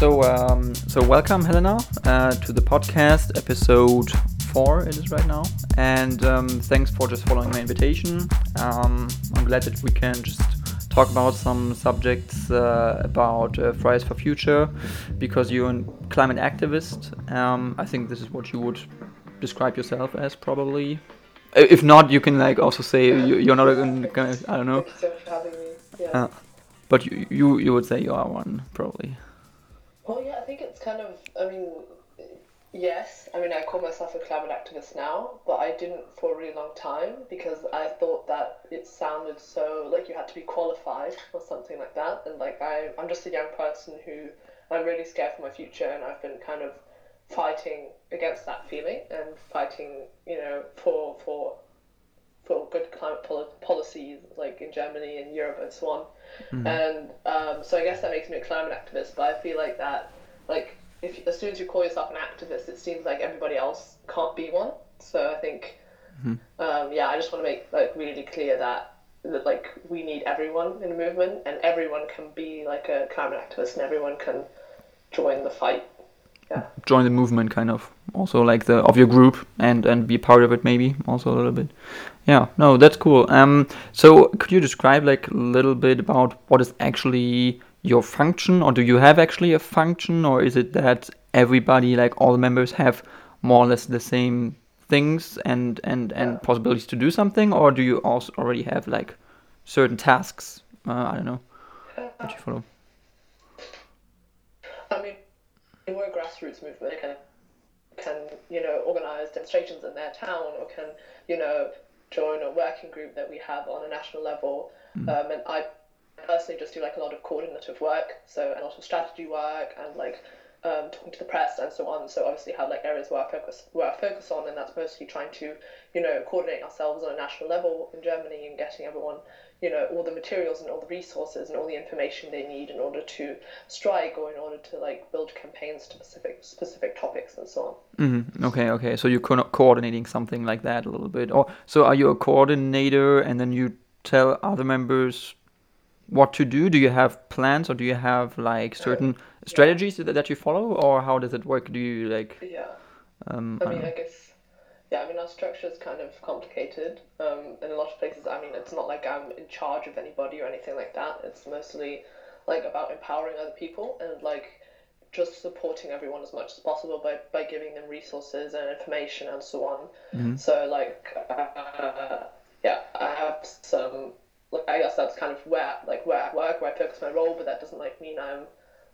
So, um, so welcome, Helena, uh, to the podcast, episode four. It is right now, and um, thanks for just following my invitation. Um, I'm glad that we can just talk about some subjects uh, about uh, Fridays for Future, because you're a climate activist. Um, I think this is what you would describe yourself as, probably. If not, you can like also say you, are not a kind of, I don't know. Thank you so much for having me. Yeah. Uh, but you, you you would say you are one, probably. Well, yeah, I think it's kind of. I mean, yes. I mean, I call myself a climate activist now, but I didn't for a really long time because I thought that it sounded so like you had to be qualified or something like that, and like I, I'm just a young person who I'm really scared for my future, and I've been kind of fighting against that feeling and fighting, you know, for for for good climate pol- policies like in Germany and Europe and so on. Mm-hmm. And um, so I guess that makes me a climate activist. But I feel like that, like, if as soon as you call yourself an activist, it seems like everybody else can't be one. So I think, mm-hmm. um, yeah, I just want to make like really clear that that like we need everyone in a movement, and everyone can be like a climate activist, and everyone can join the fight yeah. join the movement kind of also like the of your group and and be part of it maybe also a little bit yeah no that's cool. Um so could you describe like a little bit about what is actually your function? Or do you have actually a function? Or is it that everybody like all members have more or less the same things and and and possibilities to do something? Or do you also already have like certain tasks? Uh, i don't know. What you follow? I mean we're a grassroots movement can can you know organize demonstrations in their town or can you know join a working group that we have on a national level mm. um, and I personally just do like a lot of coordinative work so a lot of strategy work and like um, talking to the press and so on. So obviously have like areas where I focus where I focus on, and that's mostly trying to, you know, coordinate ourselves on a national level in Germany and getting everyone, you know, all the materials and all the resources and all the information they need in order to strike or in order to like build campaigns to specific specific topics and so on. Mm-hmm. Okay, okay. So you're co- coordinating something like that a little bit, or so are you a coordinator and then you tell other members what to do? Do you have plans or do you have like certain uh, strategies yeah. that, that you follow or how does it work? Do you like? Yeah. Um, I, I mean, I guess. Yeah, I mean, our structure is kind of complicated. Um, in a lot of places, I mean, it's not like I'm in charge of anybody or anything like that. It's mostly like about empowering other people and like just supporting everyone as much as possible by, by giving them resources and information and so on. Mm-hmm. So like, uh, yeah, I have some like I guess that's kind of where like where I work, where I focus my role, but that doesn't like mean I'm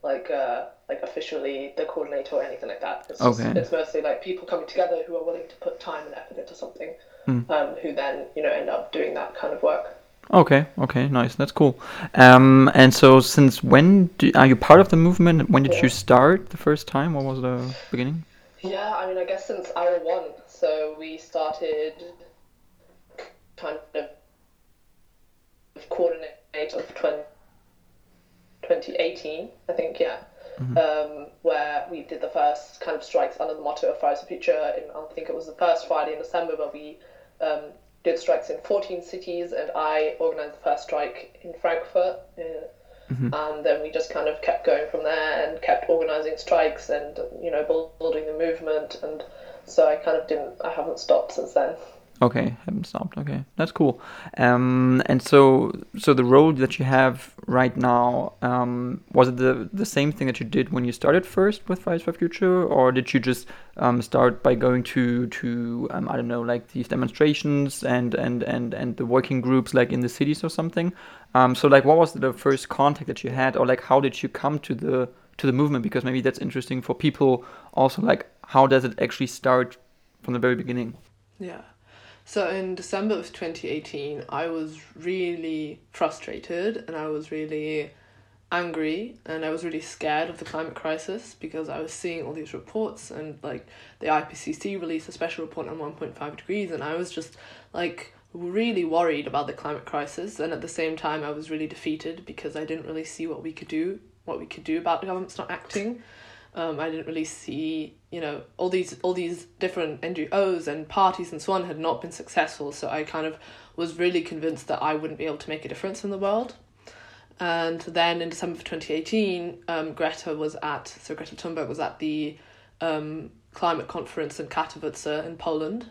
like uh, like officially the coordinator or anything like that. It's okay. Just, it's mostly like people coming together who are willing to put time and effort into something, mm. um, who then you know end up doing that kind of work. Okay, okay, nice. That's cool. Um, and so since when do, are you part of the movement? When did yeah. you start the first time? What was the beginning? Yeah, I mean, I guess since hour one. So we started kind of coordinator of 20, 2018, I think, yeah, mm-hmm. um, where we did the first kind of strikes under the motto of Fridays for Future. In, I think it was the first Friday in December where we um, did strikes in 14 cities, and I organized the first strike in Frankfurt. Uh, mm-hmm. And then we just kind of kept going from there and kept organizing strikes and you know building the movement, and so I kind of didn't, I haven't stopped since then. Okay, haven't stopped. Okay, that's cool. Um, and so, so the role that you have right now, um, was it the the same thing that you did when you started first with Fridays for Future, or did you just um, start by going to to um, I don't know, like these demonstrations and and and and the working groups like in the cities or something? Um, so, like, what was the first contact that you had, or like, how did you come to the to the movement? Because maybe that's interesting for people. Also, like, how does it actually start from the very beginning? Yeah. So in December of 2018, I was really frustrated and I was really angry and I was really scared of the climate crisis because I was seeing all these reports and like the IPCC released a special report on 1.5 degrees and I was just like really worried about the climate crisis and at the same time I was really defeated because I didn't really see what we could do what we could do about the government's not acting um, I didn't really see, you know, all these all these different NGOs and parties and so on had not been successful. So I kind of was really convinced that I wouldn't be able to make a difference in the world. And then in December of 2018, um, Greta was at, so Greta Thunberg was at the um, climate conference in Katowice in Poland.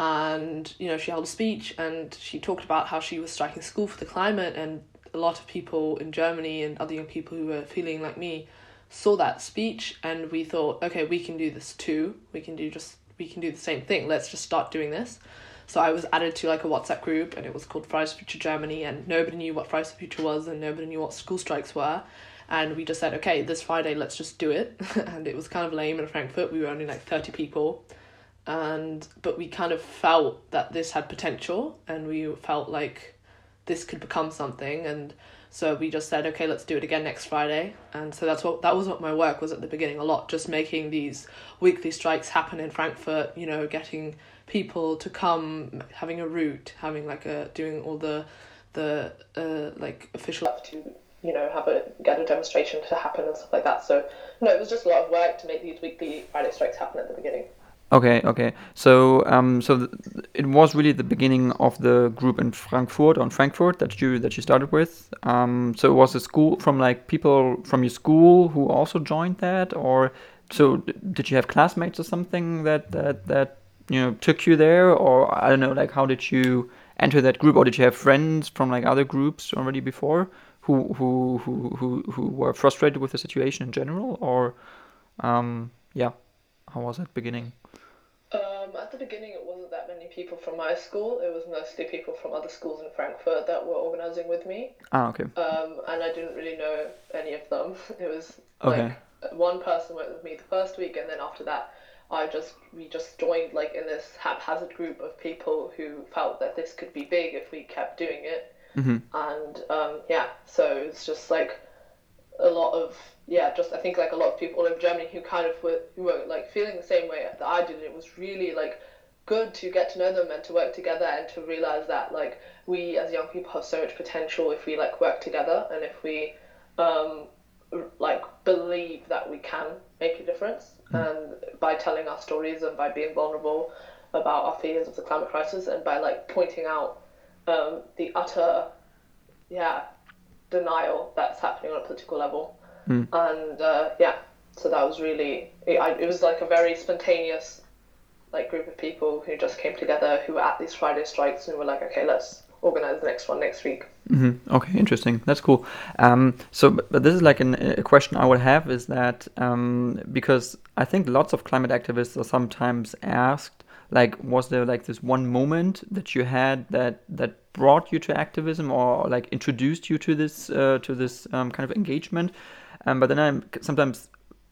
And, you know, she held a speech and she talked about how she was striking school for the climate. And a lot of people in Germany and other young people who were feeling like me saw that speech and we thought, okay, we can do this too. We can do just, we can do the same thing. Let's just start doing this. So I was added to like a WhatsApp group and it was called Fridays for Future Germany and nobody knew what Fridays for Future was and nobody knew what school strikes were. And we just said, okay, this Friday, let's just do it. and it was kind of lame in Frankfurt. We were only like 30 people. And, but we kind of felt that this had potential and we felt like this could become something. And so we just said, okay, let's do it again next Friday. And so that's what, that was what my work was at the beginning a lot, just making these weekly strikes happen in Frankfurt, you know, getting people to come having a route having like a doing all the the uh, like official stuff to you know have a get a demonstration to happen and stuff like that so no it was just a lot of work to make these weekly friday strikes happen at the beginning okay okay. So um so th- it was really the beginning of the group in frankfurt on frankfurt that you that you started with. Um so it was a school from like people from your school who also joined that or so did you have classmates or something that that that you know took you there? Or i don't know like how did you enter that group? Or did you have friends from like other groups already before who who who who, who were frustrated with the situation in general? Or um yeah how was it beginning um, at the beginning it wasn't that many people from my school. It was mostly people from other schools in frankfurt that were organizing with me. Ah okay. Um, and i didn't really know any of them. It was okay. like one person went with me the first week and then after that I just we just joined like in this haphazard group of people who felt that this could be big if we kept doing it, mm-hmm. and um, yeah, so it's just like a lot of yeah, just I think like a lot of people all over Germany who kind of were who were like feeling the same way that I did. It was really like good to get to know them and to work together and to realize that like we as young people have so much potential if we like work together and if we um, like believe that we can make a difference mm. and by telling our stories and by being vulnerable about our fears of the climate crisis and by like pointing out um, the utter yeah denial that's happening on a political level mm. and uh, yeah so that was really it, I, it was like a very spontaneous like group of people who just came together who were at these friday strikes and were like okay let's organize the next one next week. Mm-hmm. Okay, interesting. That's cool. Um, so, but, but, this is like an, a question I would have is that um, because I think lots of climate activists are sometimes asked, like, was there like this one moment that you had that that brought you to activism or like introduced you to this uh, to this um, kind of engagement? Um, but then I sometimes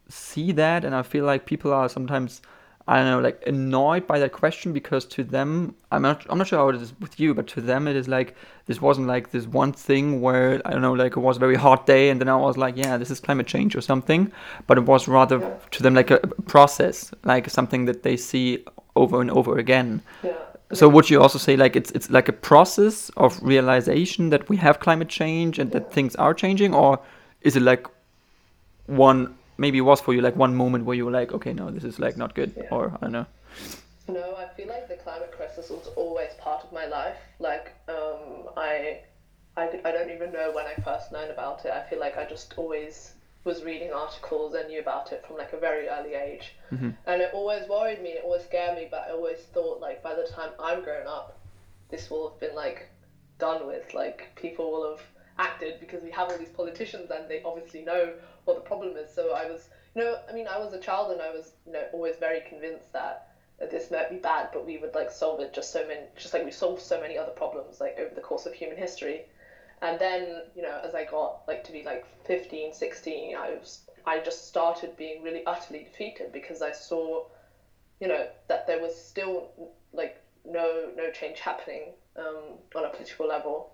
see that, and I feel like people are sometimes I don't know, like annoyed by that question because to them, I'm not, I'm not sure how it is with you, but to them it is like this wasn't like this one thing where I don't know, like it was a very hot day and then I was like, yeah, this is climate change or something, but it was rather to them like a process, like something that they see over and over again. Yeah. So would you also say like it's it's like a process of realization that we have climate change and that things are changing, or is it like one maybe it was for you like one moment where you were like, okay, no, this is like not good, yeah. or I don't know. No, I feel like the climate crisis was always part of my life. Like, um, I, I, I don't even know when I first learned about it. I feel like I just always was reading articles and knew about it from like a very early age. Mm-hmm. And it always worried me, it always scared me, but I always thought like by the time I'm grown up, this will have been like done with. Like people will have acted because we have all these politicians and they obviously know what the problem is. So I was, you know, I mean, I was a child and I was, you know, always very convinced that, that this might be bad, but we would like solve it just so many, just like we solved so many other problems like over the course of human history. And then, you know, as I got like to be like 15, 16, I was, I just started being really utterly defeated because I saw, you know, that there was still like no no change happening um, on a political level.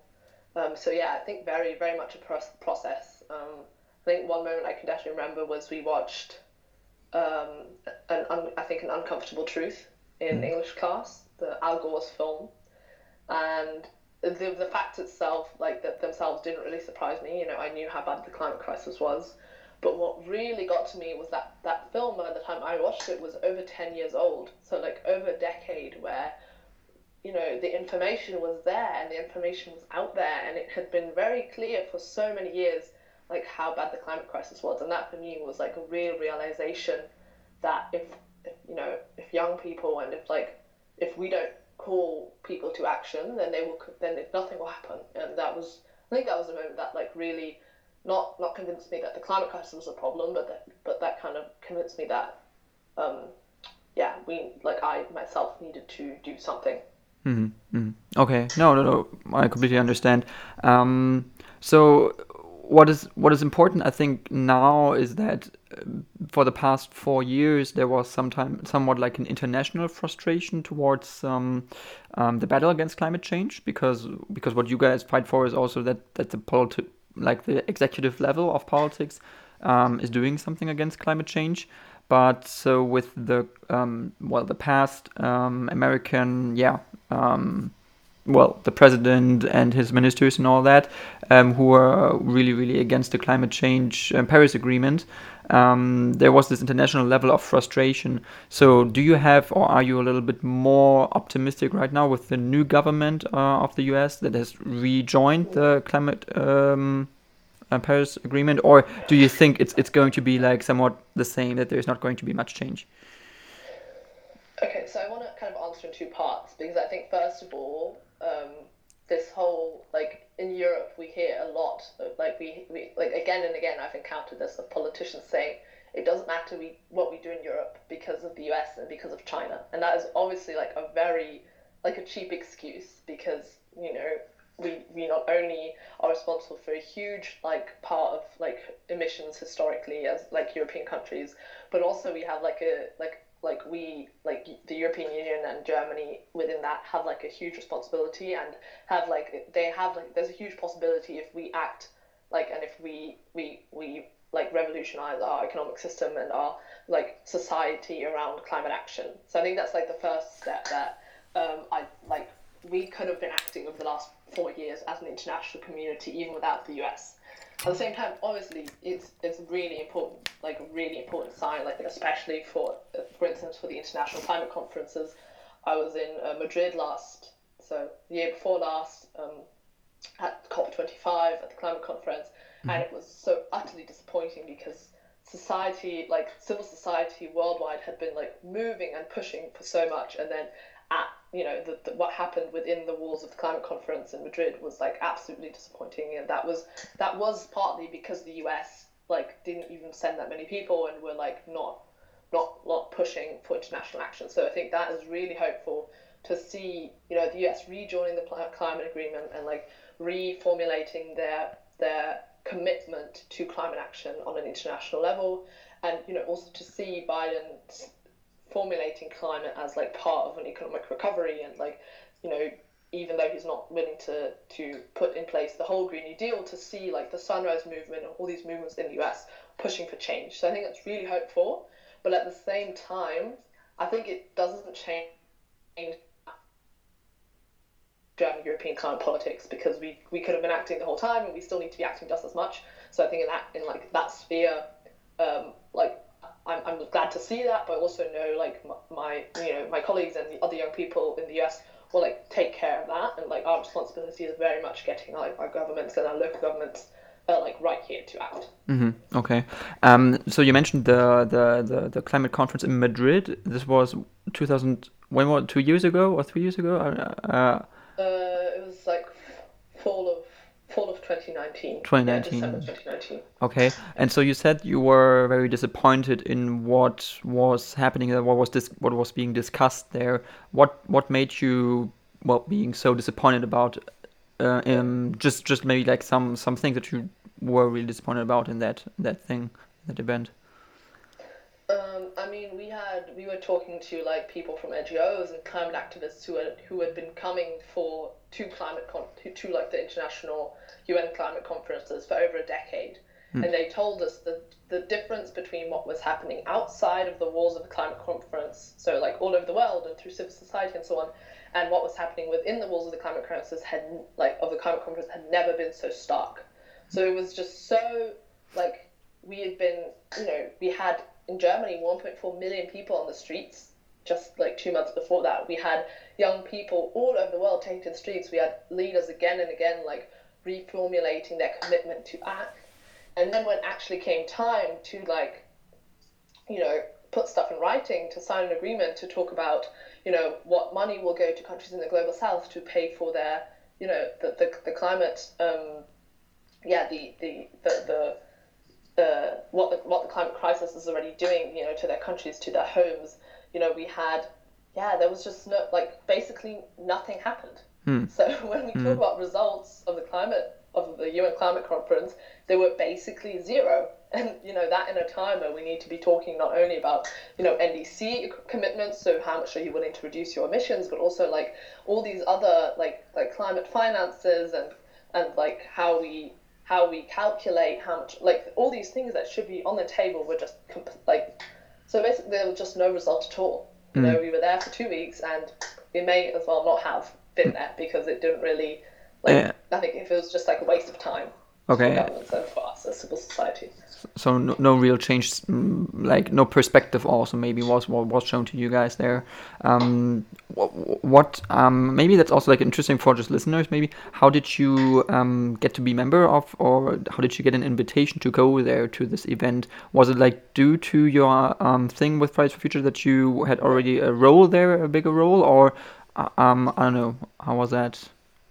Um, so yeah, I think very very much a process. Um, I think one moment I can definitely remember was we watched um, an un- I think an uncomfortable truth in mm. English class, the Al Gore's film, and the the fact itself, like that themselves, didn't really surprise me. You know, I knew how bad the climate crisis was, but what really got to me was that that film. By the time I watched it, was over ten years old. So like over a decade, where you know, the information was there and the information was out there, and it had been very clear for so many years, like how bad the climate crisis was, and that for me was like a real realization that if, if you know, if young people and if like if we don't call people to action, then they will then nothing will happen, and that was I think that was the moment that like really not not convinced me that the climate crisis was a problem, but that but that kind of convinced me that um, yeah, we like I myself needed to do something. Mm-hmm. mm-hmm. Okay. No, no, no. I completely understand. Um, so what is what is important, I think, now is that for the past four years there was sometime somewhat like an international frustration towards um, um, the battle against climate change because because what you guys fight for is also that that the politi- like the executive level of politics um, is doing something against climate change. But so with the um, well, the past um, American, yeah, um, well, the president and his ministers and all that, um, who are really, really against the climate change uh, Paris Agreement, um, there was this international level of frustration. So, do you have, or are you a little bit more optimistic right now with the new government uh, of the US that has rejoined the climate um, uh, Paris Agreement, or do you think it's it's going to be like somewhat the same that there's not going to be much change? Okay, so I want to kind of answer in two parts because I think first of all, um, this whole like in Europe we hear a lot like we, we like again and again I've encountered this of politicians saying it doesn't matter we what we do in Europe because of the US and because of China. And that is obviously like a very like a cheap excuse because you know we we not only are responsible for a huge like part of like emissions historically as like European countries, but also we have like a like like we like the European Union and Germany within that have like a huge responsibility and have like they have like there's a huge possibility if we act like and if we we we like revolutionize our economic system and our like society around climate action. So I think that's like the first step that um, I like we could have been acting over the last four years as an international community even without the US. At the same time, obviously, it's it's really important, like a really important sign, like especially for, for instance, for the international climate conferences. I was in uh, Madrid last, so the year before last, um, at COP25 at the climate conference, mm-hmm. and it was so utterly disappointing because society, like civil society worldwide, had been like moving and pushing for so much, and then at you know the, the, what happened within the walls of the climate conference in Madrid was like absolutely disappointing, and that was that was partly because the US like didn't even send that many people and were like not not not pushing for international action. So I think that is really hopeful to see you know the US rejoining the climate agreement and like reformulating their their commitment to climate action on an international level, and you know also to see Biden formulating climate as like part of an economic recovery and like you know even though he's not willing to to put in place the whole Green New Deal to see like the Sunrise Movement and all these movements in the US pushing for change. So I think that's really hopeful, but at the same time, I think it doesn't change German European climate politics because we, we could have been acting the whole time and we still need to be acting just as much. So I think in that in like that sphere, um, like I'm, I'm glad to see that, but also know like my you know my colleagues and the other young people in the US will like take care of that, and like our responsibility is very much getting like our governments and our local governments uh, like right here to act. Mm-hmm. Okay. Um, so you mentioned the, the, the the climate conference in Madrid. This was 2000. When was two years ago or three years ago? Uh, uh, it was like fall of fall of 2019. 2019. Yeah, 2019. Okay, and so you said you were very disappointed in what was happening what was this, what was being discussed there. What what made you well being so disappointed about? Uh, um, just just maybe like some some things that you were really disappointed about in that that thing, that event. Um, I mean, we had we were talking to like people from NGOs and climate activists who had who had been coming for two climate con- to, to like the international UN climate conferences for over a decade, mm. and they told us that the difference between what was happening outside of the walls of the climate conference, so like all over the world and through civil society and so on, and what was happening within the walls of the climate conferences had like of the climate conference had never been so stark. So it was just so like we had been, you know, we had in Germany 1.4 million people on the streets just like two months before that, we had young people all over the world taking to the streets. We had leaders again and again, like reformulating their commitment to act. And then when actually came time to like, you know, put stuff in writing, to sign an agreement, to talk about, you know, what money will go to countries in the global south to pay for their, you know, the, the, the climate, um, yeah, the, the, the, the what the what the climate crisis is already doing, you know, to their countries, to their homes. You know, we had, yeah, there was just no like basically nothing happened. Hmm. So when we talk about results of the climate of the UN climate conference, they were basically zero. And you know that in a time where we need to be talking not only about you know NDC commitments, so how much are you willing to reduce your emissions, but also like all these other like like climate finances and and like how we how we calculate how much like all these things that should be on the table were just comp- like so basically there was just no result at all. You mm. know, we were there for two weeks and we may as well not have been mm. there because it didn't really like Yeah. I think if it was just like a waste of time for Okay. governments and um, for us as civil society. So no, no real change, like no perspective. Also, maybe was what was shown to you guys there. Um, what, what um, maybe that's also like interesting for just listeners. Maybe how did you um, get to be member of, or how did you get an invitation to go there to this event? Was it like due to your um, thing with Fridays for Future that you had already a role there, a bigger role, or uh, um, I don't know, how was that?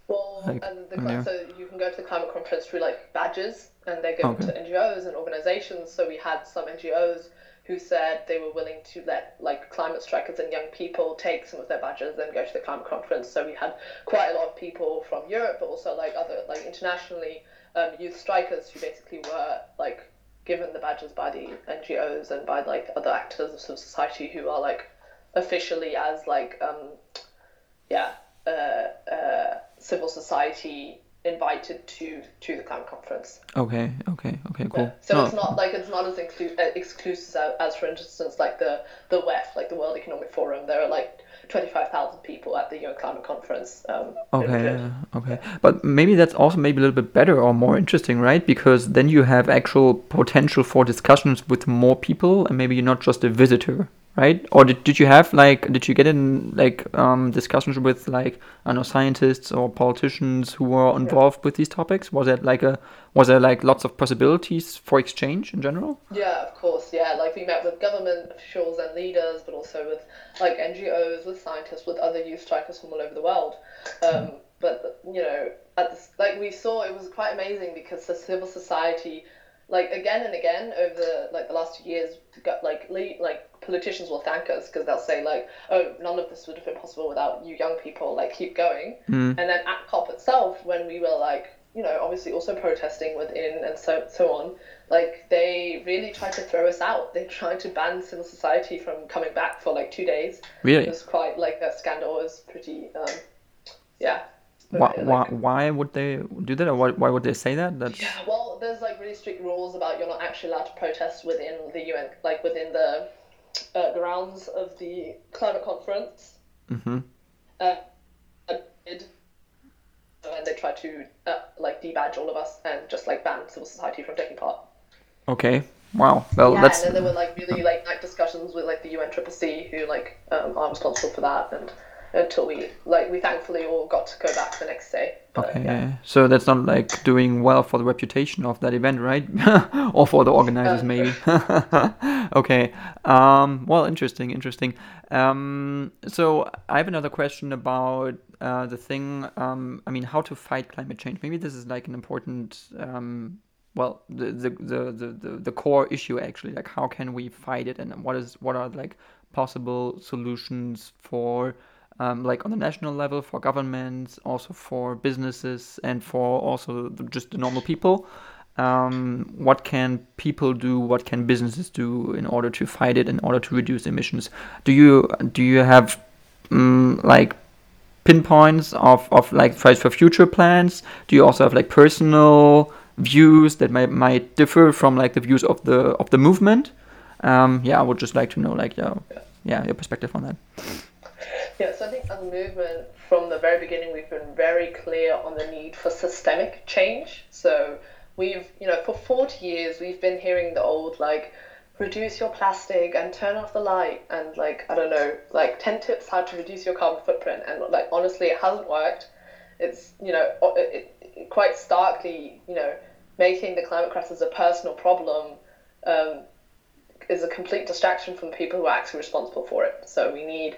Well, Like, and the, so you can go to the climate conference through like badges, and they're given Okay. to NGOs and organizations. So we had some NGOs who said they were willing to let like climate strikers and young people take some of their badges and go to the climate conference. So we had quite a lot of people from Europe, but also like other like internationally um, youth strikers who basically were like given the badges by the NGOs and by like other actors of civil society who are like officially as like um, yeah, uh, uh, civil society invited to to the climate conference. Okay, okay, okay, cool. So No, it's not like it's not as inclu- uh, exclusive as, as, for instance, like the the WEF, like the World Economic Forum. There are like twenty five thousand people at the UN climate conference. Um, in Okay, yeah, okay. But maybe that's also maybe a little bit better or more interesting, right? Because then you have actual potential for discussions with more people and maybe you're not just a visitor, right? Or did, did you have like did you get in like um discussions with like I don't know scientists or politicians who were involved with these topics? Was it like a was there like lots of possibilities for exchange in general? Yeah, of course. Yeah, like we met with government officials and leaders, but also with like NGOs, with scientists, with other youth strikers from all over the world. Um, but you know, at this, like we saw, it was quite amazing because the civil society, like again and again over the like the last two years, got like like politicians will thank us because they'll say like, oh, none of this would have been possible without you young people. Like keep going. Mm. And then at COP itself, when we were like, you know, obviously also protesting within and so so on, like they really tried to throw us out. They tried to ban civil society from coming back for like two days. It Really? was quite like that scandal was pretty, um, yeah. Why, Like- why, why would they do that or why, why would they say that? That's Yeah, well, there's like really strict rules about you're not actually allowed to protest within the UN, like within the uh, grounds of the climate conference. hmm uh, and they tried to uh, like debadge all of us and just like ban civil society from taking part. Okay. Wow. Well, yeah, that's and then there were like really like night discussions with like the UN Triple C who like um, are responsible for that, and until we like we thankfully all got to go back the next day. But, Okay, yeah. So that's not like doing well for the reputation of that event, right? or for the organizers, Uh, maybe. okay. Um, well, interesting, interesting. Um, so I have another question about uh, the thing. Um, I mean, how to fight climate change. Maybe this is like an important. Um, well, the, the, the, the, the, the core issue actually, like how can we fight it, and what is what are like possible solutions for um, like on the national level for governments, also for businesses, and for also just the normal people. Um, what can people do? What can businesses do in order to fight it? In order to reduce emissions? Do you do you have um, like pinpoints of, of like Fridays for Future plans? Do you also have like personal views that might might differ from like the views of the of the movement? Um, yeah, I would just like to know like yeah, yeah your perspective on that. Yeah, so I think as a movement, from the very beginning, we've been very clear on the need for systemic change. So we've, you know, for 40 years, we've been hearing the old, like, reduce your plastic and turn off the light and like I don't know, like ten tips how to reduce your carbon footprint. And like honestly, it hasn't worked. It's you know it, it, quite starkly you know making the climate crisis a personal problem um, is a complete distraction from the people who are actually responsible for it. So we need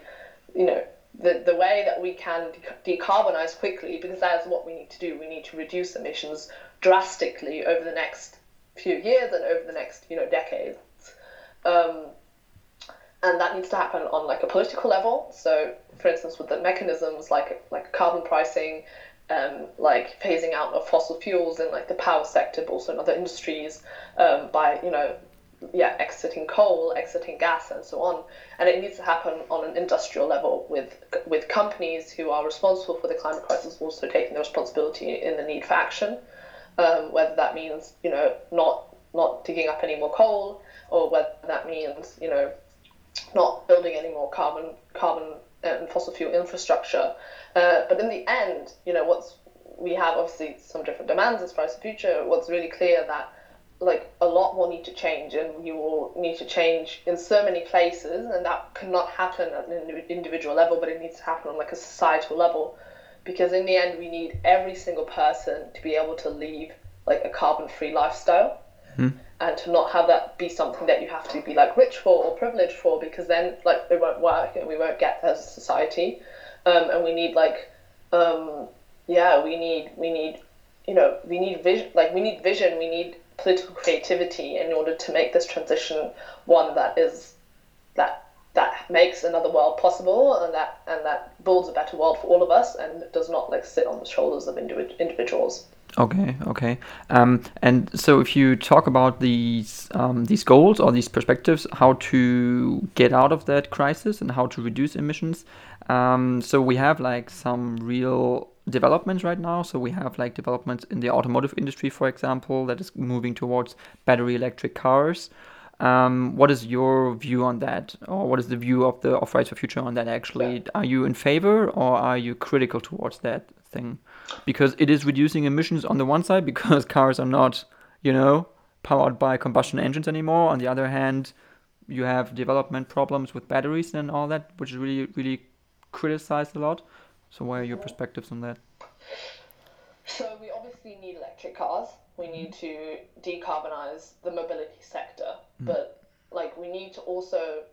you know the, the way that we can decarbonize quickly because that is what we need to do. We need to reduce emissions drastically over the next few years and over the next you know decades. Um, and that needs to happen on like a political level. So, for instance, with the mechanisms like like carbon pricing, um, like phasing out of fossil fuels in like the power sector, but also in other industries, um, by you know yeah, exiting coal, exiting gas, and so on. And it needs to happen on an industrial level with with companies who are responsible for the climate crisis also taking the responsibility in the need for action. Um, whether that means you know not not digging up any more coal, or whether that means you know not building any more carbon carbon and fossil fuel infrastructure. Uh, but in the end, you know what's we have obviously some different demands as far as the future. What's really clear that like a lot will need to change and you will need to change in so many places and that cannot happen at an individual level but it needs to happen on like a societal level. Because in the end we need every single person to be able to live like a carbon free lifestyle. Mm. and to not have that be something that you have to be like rich for or privileged for because then like it won't work and we won't get there as a society. Um, and we need like um, yeah we need we need you know we need vision like we need vision we need political creativity in order to make this transition one that is that that makes another world possible and that and that builds a better world for all of us and does not like sit on the shoulders of individ- individuals. Okay, okay. Um, and so if you talk about these um, these goals or these perspectives, how to get out of that crisis and how to reduce emissions, um, so we have like some real developments right now. So we have like developments in the automotive industry, for example, that is moving towards battery electric cars. Um, what is your view on that, or what is the view of the of Fridays for Future on that? Actually, yeah. are you in favor or are you critical towards that thing? Because it is reducing emissions on the one side, because cars are not, you know, powered by combustion engines anymore. On the other hand, you have development problems with batteries and all that, which is really really criticized a lot. So, what are your perspectives on that? So, we obviously need electric cars. We need to decarbonize the mobility sector, mm. but like we need to also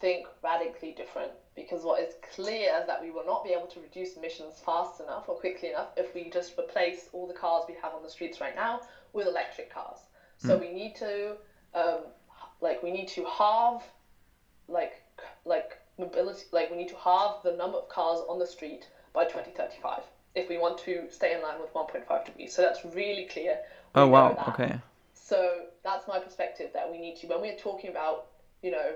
think radically different because what is clear is that we will not be able to reduce emissions fast enough or quickly enough if we just replace all the cars we have on the streets right now with electric cars. So mm. we need to um, like we need to halve like like mobility, like we need to halve the number of cars on the street by 2035 if we want to stay in line with 1.5 degrees. So that's really clear. We oh wow! Okay. So that's my perspective that we need to when we're talking about you know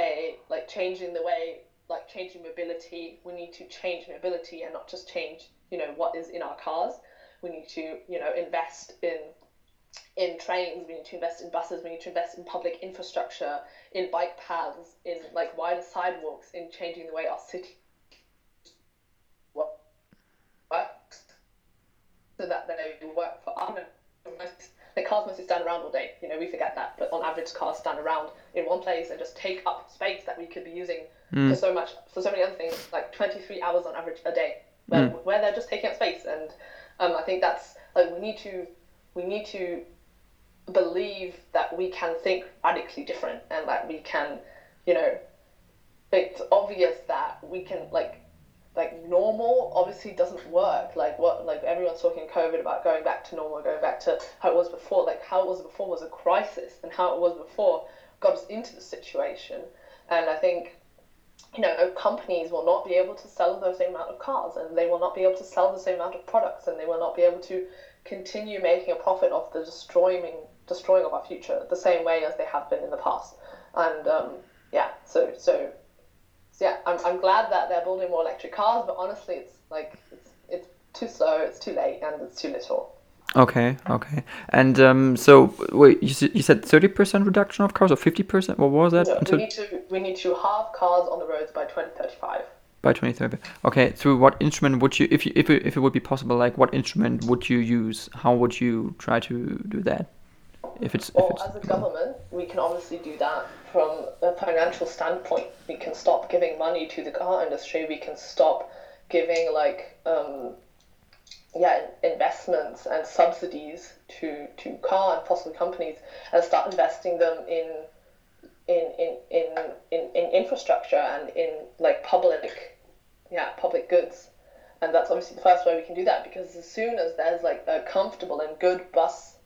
a like changing the way like changing mobility we need to change mobility and not just change you know what is in our cars we need to you know invest in in trains, we need to invest in buses, we need to invest in public infrastructure, in bike paths, in like wider sidewalks, in changing the way our city works so that they work for us. The cars mostly stand around all day, you know, we forget that, but on average cars stand around in one place and just take up space that we could be using mm. for so much, for so many other things, like 23 hours on average a day, where, mm. where they're just taking up space. And um, I think that's, like, we need to, we need to believe that we can think radically different and that we can, you know, it's obvious that we can like like normal obviously doesn't work. Like what like everyone's talking COVID about going back to normal, going back to how it was before. Like how it was before was a crisis and how it was before got us into the situation. And I think you know, companies will not be able to sell the same amount of cars and they will not be able to sell the same amount of products and they will not be able to continue making a profit off the destroying destroying of our future the same way as they have been in the past. And um, yeah, so so so yeah, I'm, I'm glad that they're building more electric cars, but honestly, it's like it's it's too slow, it's too late, and it's too little. Okay, okay. And um, so wait, you, you said thirty percent reduction of cars or fifty percent? What was that? No, we need to we need to halve cars on the roads by twenty thirty five. By twenty thirty. Okay. Through what instrument would you, if you, if it, if it would be possible, like what instrument would you use? How would you try to do that? If it's well, if it's as a government, we can obviously do that from a financial standpoint. We can stop giving money to the car industry. We can stop giving like um, yeah investments and subsidies to to car and fossil companies and start investing them in in in in, in, in infrastructure and in like public yeah public goods and that's obviously the first way we can do that because as soon as there's like a comfortable and good bus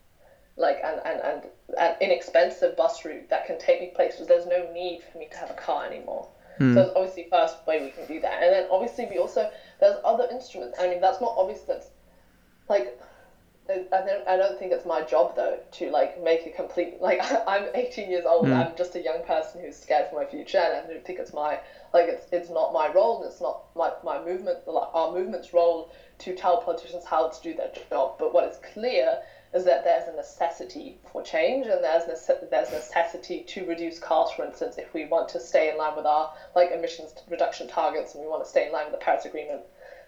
like and, and, and an inexpensive bus route that can take me places. There's no need for me to have a car anymore. So hmm. that's obviously the first way we can do that. And then obviously we also there's other instruments. I mean that's not obvious that's like I don't, I don't think it's my job though to like make a complete like I'm 18 years old hmm. I'm just a young person who's scared for my future and I don't think it's my like it's, it's not my role and it's not my, my movement like our movement's role to tell politicians how to do their job. But what is clear is that there's a necessity for change and there's nece- there's necessity to reduce costs for instance if we want to stay in line with our like emissions reduction targets and we want to stay in line with the Paris Agreement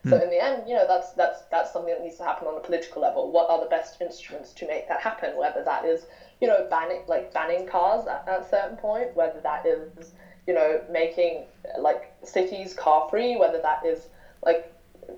so hmm. in the end, you know, that's that's that's something that needs to happen on a political level. What are the best instruments to make that happen? Whether that is, you know, banning like banning cars at, at a certain point, whether that is, you know, making like cities car free, whether that is like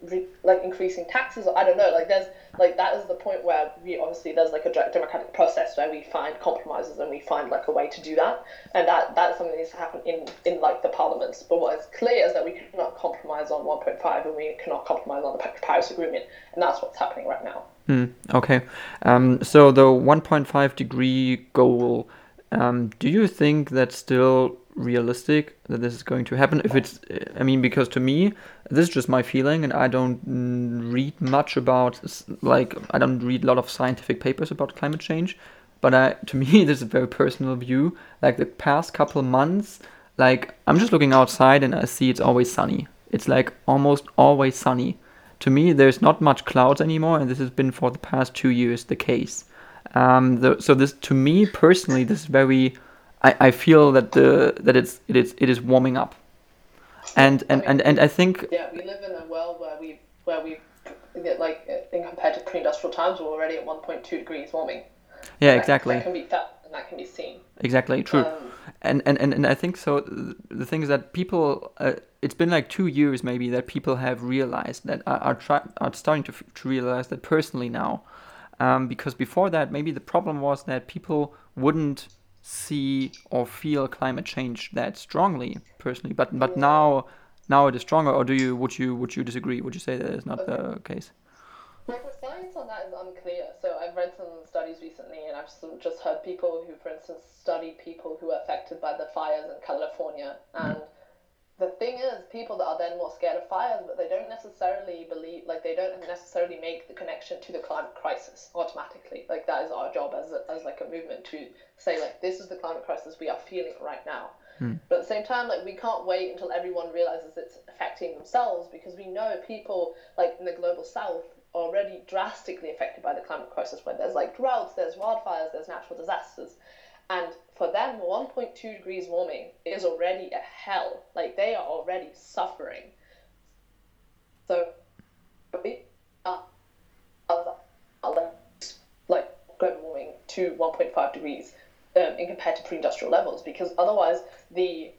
re- like increasing taxes. Or I don't know. Like there's like that is the point where we obviously there's like a democratic process where we find compromises and we find like a way to do that, and that that's something that needs to happen in in like the parliaments. But what is clear is that we cannot compromise on 1.5 and we cannot compromise on the Paris Agreement, and that's what's happening right now. Hmm, okay. Um, so the 1.5 degree goal, um, do you think that's still realistic that this is going to happen? If it's, I mean, because to me, this is just my feeling, and I don't read much about, like, I don't read a lot of scientific papers about climate change. But I, to me, this is a very personal view. Like the past couple months, like I'm just looking outside and I see it's always sunny. It's like almost always sunny to me there's not much clouds anymore and this has been for the past two years the case um, the, so this to me personally this is very I, I feel that the that it's it is it is warming up and and, and, and I think Yeah, we live in a world where we where we like in compared to pre-industrial times, we're already at 1.2 degrees warming. yeah exactly That can be felt and that can be seen. exactly true Um, and, and, and, and I think so. The thing is that people, uh, it's been like two years maybe that people have realized that are are, try, are starting to, f- to realize that personally now, um, because before that maybe the problem was that people wouldn't see or feel climate change that strongly personally, but but now now it is stronger. Or do you would you would you disagree? Would you say that is not the case? Well, the science on that is unclear. So I've read some studies recently, and I've just heard people who, for instance, studied people who were affected by the fires in California. And the thing is, people that are then more scared of fires, but they don't necessarily believe, like they don't necessarily make the connection to the climate crisis automatically. Like that is our job as a, as like a movement to say like this is the climate crisis we are feeling right now. Hmm. But at the same time, like we can't wait until everyone realizes it's affecting themselves because we know people like in the global south are already drastically affected by the climate crisis where there's like droughts, there's wildfires, there's natural disasters. And for them, 1.2 degrees warming is already a hell. Like they are already suffering. So, we are, like global warming to 1.5 degrees um, in compared to pre-industrial levels because otherwise the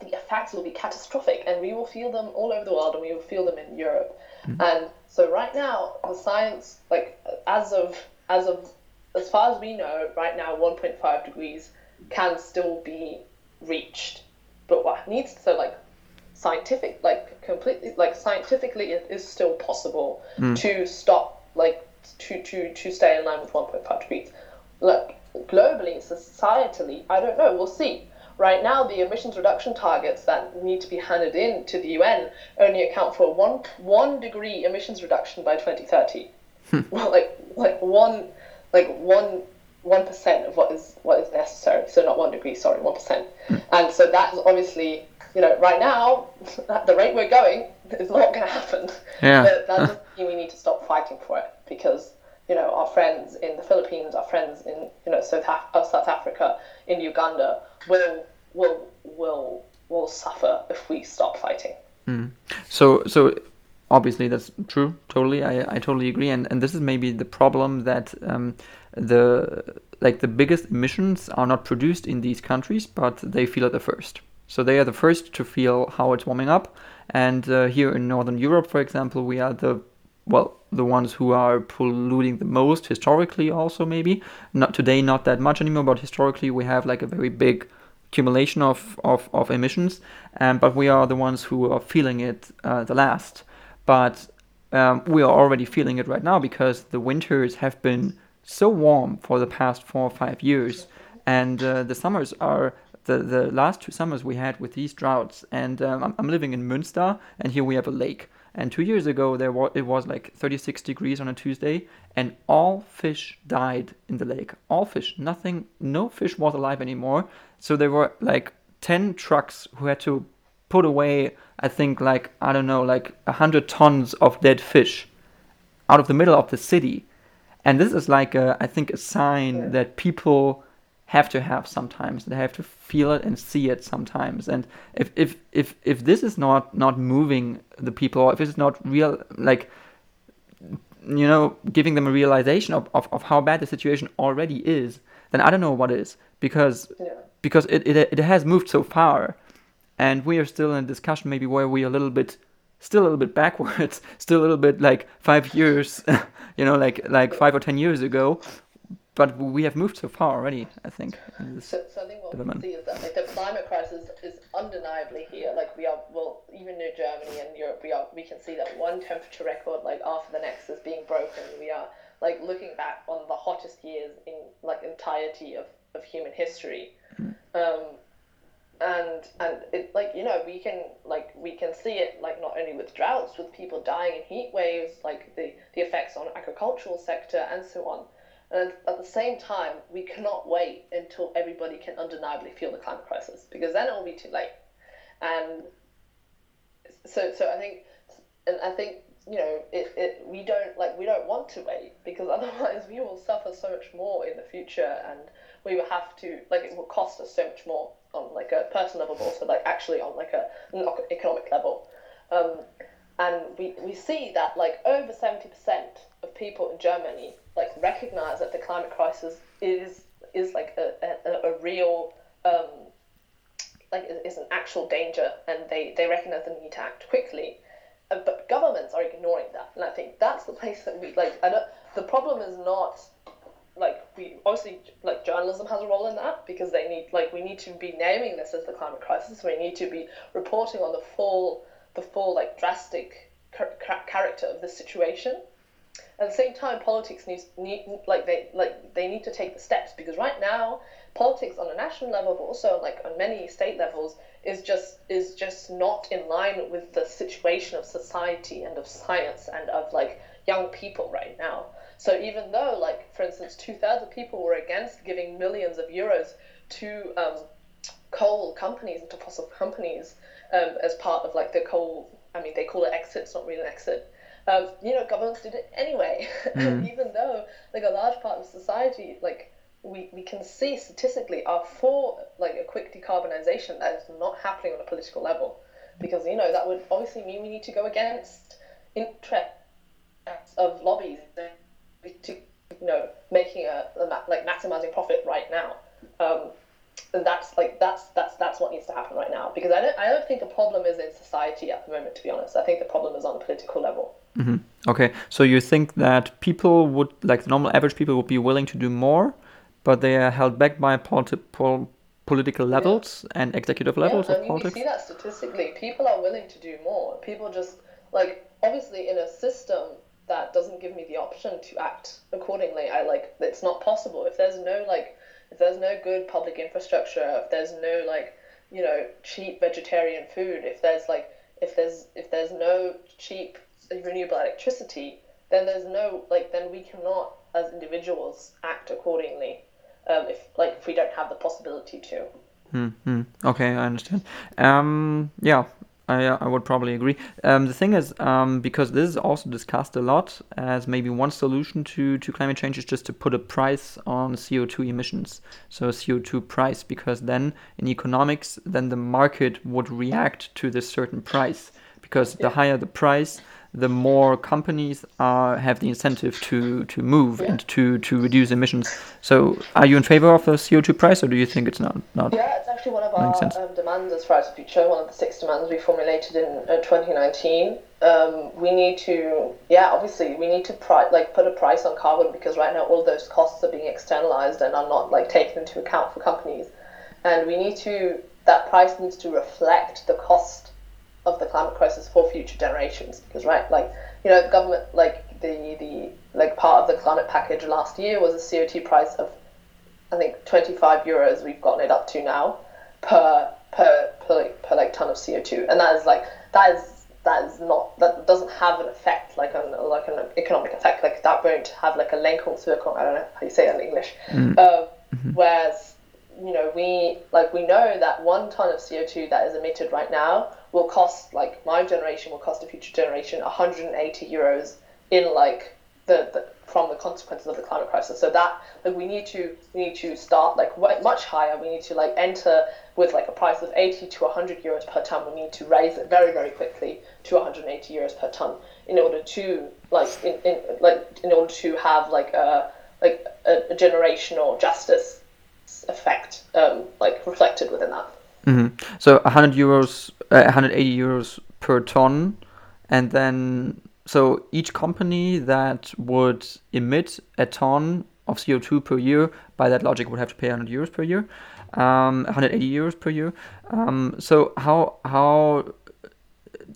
the effects will be catastrophic and we will feel them all over the world and we will feel them in Europe. And so right now the science like as of as of as far as we know right now 1.5 degrees can still be reached. But what needs so like scientific like completely like scientifically it is still possible hmm. to stop like to to to stay in line with 1.5 degrees. Look, globally, societally, I don't know. We'll see. Right now, the emissions reduction targets that need to be handed in to the UN only account for one one degree emissions reduction by 2030. Hmm. well, like like one like one one percent of what is what is necessary. So not one degree, sorry, one percent. And so that is obviously you know right now at the rate we're going is not going to happen. Yeah. But that doesn't mean we need to stop fighting for it because you know our friends in the Philippines, our friends in you know South Af- uh, South Africa, in Uganda will will will will suffer if we stop fighting. So so obviously that's true. Totally, I, I totally agree. And and this is maybe the problem that um, the like the biggest emissions are not produced in these countries, but they feel it the first. So they are the first to feel how it's warming up. And uh, here in Northern Europe, for example, we are the well the ones who are polluting the most historically also maybe not today not that much anymore but historically we have like a very big accumulation of, of, of emissions um, but we are the ones who are feeling it uh, the last but um, we are already feeling it right now because the winters have been so warm for the past four or five years and uh, the summers are the, the last two summers we had with these droughts and um, I'm, I'm living in münster and here we have a lake and two years ago, there was it was like 36 degrees on a Tuesday, and all fish died in the lake. All fish, nothing, no fish was alive anymore. So there were like 10 trucks who had to put away, I think, like I don't know, like hundred tons of dead fish out of the middle of the city. And this is like a, I think, a sign that people have to have sometimes. They have to feel it and see it sometimes. And if if if if this is not not moving the people, or if it's not real, like you know, giving them a realization of, of, of how bad the situation already is, then I don't know what is because Yeah. because it, it it has moved so far, and we are still in a discussion maybe where we are a little bit still a little bit backwards, still a little bit like five years, you know, like like five or ten years ago, but we have moved so far already. I think. So, so I think what we see is that like the climate crisis is undeniably here. Like we are, well, even in Germany and Europe, we are. We can see that one temperature record like after the next is being broken. We are like looking back on the hottest years in like entirety of, of human history. Um, and and it like you know we can like we can see it like not only with droughts with people dying in heat waves like the the effects on agricultural sector and so on. And at the same time we cannot wait until everybody can undeniably feel the climate crisis because then it will be too late. And so so i think and i think you know it, it we don't like we don't want to wait because otherwise we will suffer so much more in the future and we will have to like it will cost us so much more on like a personal level but also like actually on like a an economic level. Um, and we, we see that like over 70% of people in Germany like recognize that the climate crisis is is like a, a, a real um, like is an actual danger and they, they recognize the need to act quickly. Uh, but governments are ignoring that and I think that's the place that we like I don't the problem is not like we obviously like journalism has a role in that because they need like we need to be naming this as the climate crisis. We need to be reporting on the full the full like drastic char- char- character of the situation. At the same time politics needs need like they like they need to take the steps because right now politics on a national level but also like on many state levels is just is just not in line with the situation of society and of science and of like young people right now so even though like for instance two-thirds of people were against giving millions of euros to um, coal companies and to fossil companies um, as part of like the coal i mean they call it exit it's not really an exit. Um, you know governments did it anyway. And even though like a large part of society like we, we can see statistically are for like a quick decarbonization that is not happening on a political level. Because you know that would obviously mean we need to go against interests of lobbies to you know making a, a like maximizing profit right now. Um, and that's like that's that's that's what needs to happen right now. Because I don't I don't think the problem is in society at the moment to be honest. I think the problem is on a political level. Okay, so you think that people would, like the normal average people, would be willing to do more, but they are held back by politi- pol- political levels and executive levels yeah, I of mean, politics? we see that statistically. People are willing to do more. People just like obviously in a system that doesn't give me the option to act accordingly. I like it's not possible if there's no like if there's no good public infrastructure. If there's no like you know cheap vegetarian food. If there's like if there's if there's no cheap renewable electricity, then there's no like then we cannot as individuals act accordingly. Um, if like if we don't have the possibility to. Hmm. Okay, I understand. Um, yeah, I, I would probably agree. Um, the thing is, um, because this is also discussed a lot as maybe one solution to, to climate change is just to put a price on CO2 emissions. So CO2 price, because then in economics, then the market would react to this certain price. Because the higher the price, the more companies are have the incentive to to move Yeah. and to to reduce emissions. So, are you in favor of the CO two price, or do you think it's not not? Yeah, it's actually one of our um, demands as Fridays for Future, one of the six demands we formulated in uh, 2019. Um, we need to, yeah, obviously, we need to pri- like put a price on carbon because right now all those costs are being externalized and are not like taken into account for companies. And we need to, that price needs to reflect the cost of the climate crisis for future generations because right like you know the government like the the like part of the climate package last year was a CO2 price of I think 25 euros we've gotten it up to now per per per like, per like ton of CO2 and that is like that is that is not that doesn't have an effect like an like an economic effect. Like that won't have like a Lenkungswirkung I don't know how you say it in English um, whereas you know we like we know that one ton of CO2 that is emitted right now will cost like my generation will cost a future generation 180 euros in like the, the from the consequences of the climate crisis. So that like we need to we need to start like much higher. We need to like enter with like a price of 80 to 100 euros per ton. We need to raise it very very quickly to 180 euros per ton in order to like in, in like in order to have like a like a, a generational justice effect um, like reflected within that. hmm So 100 euros, uh, 180 euros per ton, and then so each company that would emit a ton of CO2 per year, by that logic, would have to pay 100 euros per year, um, 180 euros per year. Um, so how how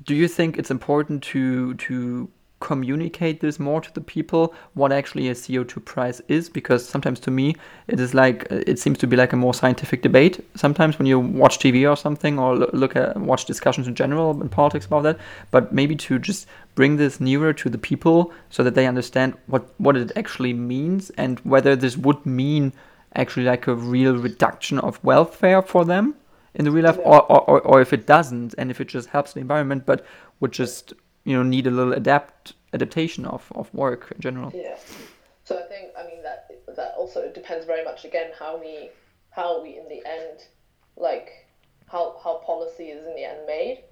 do you think it's important to to communicate this more to the people what actually a CO2 price is because sometimes to me it is like uh, it seems to be like a more scientific debate. Sometimes when you watch TV or something or look at watch discussions in general in politics about that but maybe to just bring this nearer to the people so that they understand what what it actually means and whether this would mean actually like a real reduction of welfare for them in the real life or, or, or, or if it doesn't and if it just helps the environment but would just you know need a little adapt adaptation of, of work in general Yeah. So I think I mean that that also depends very much again how we how we in the end like how how policy is in the end made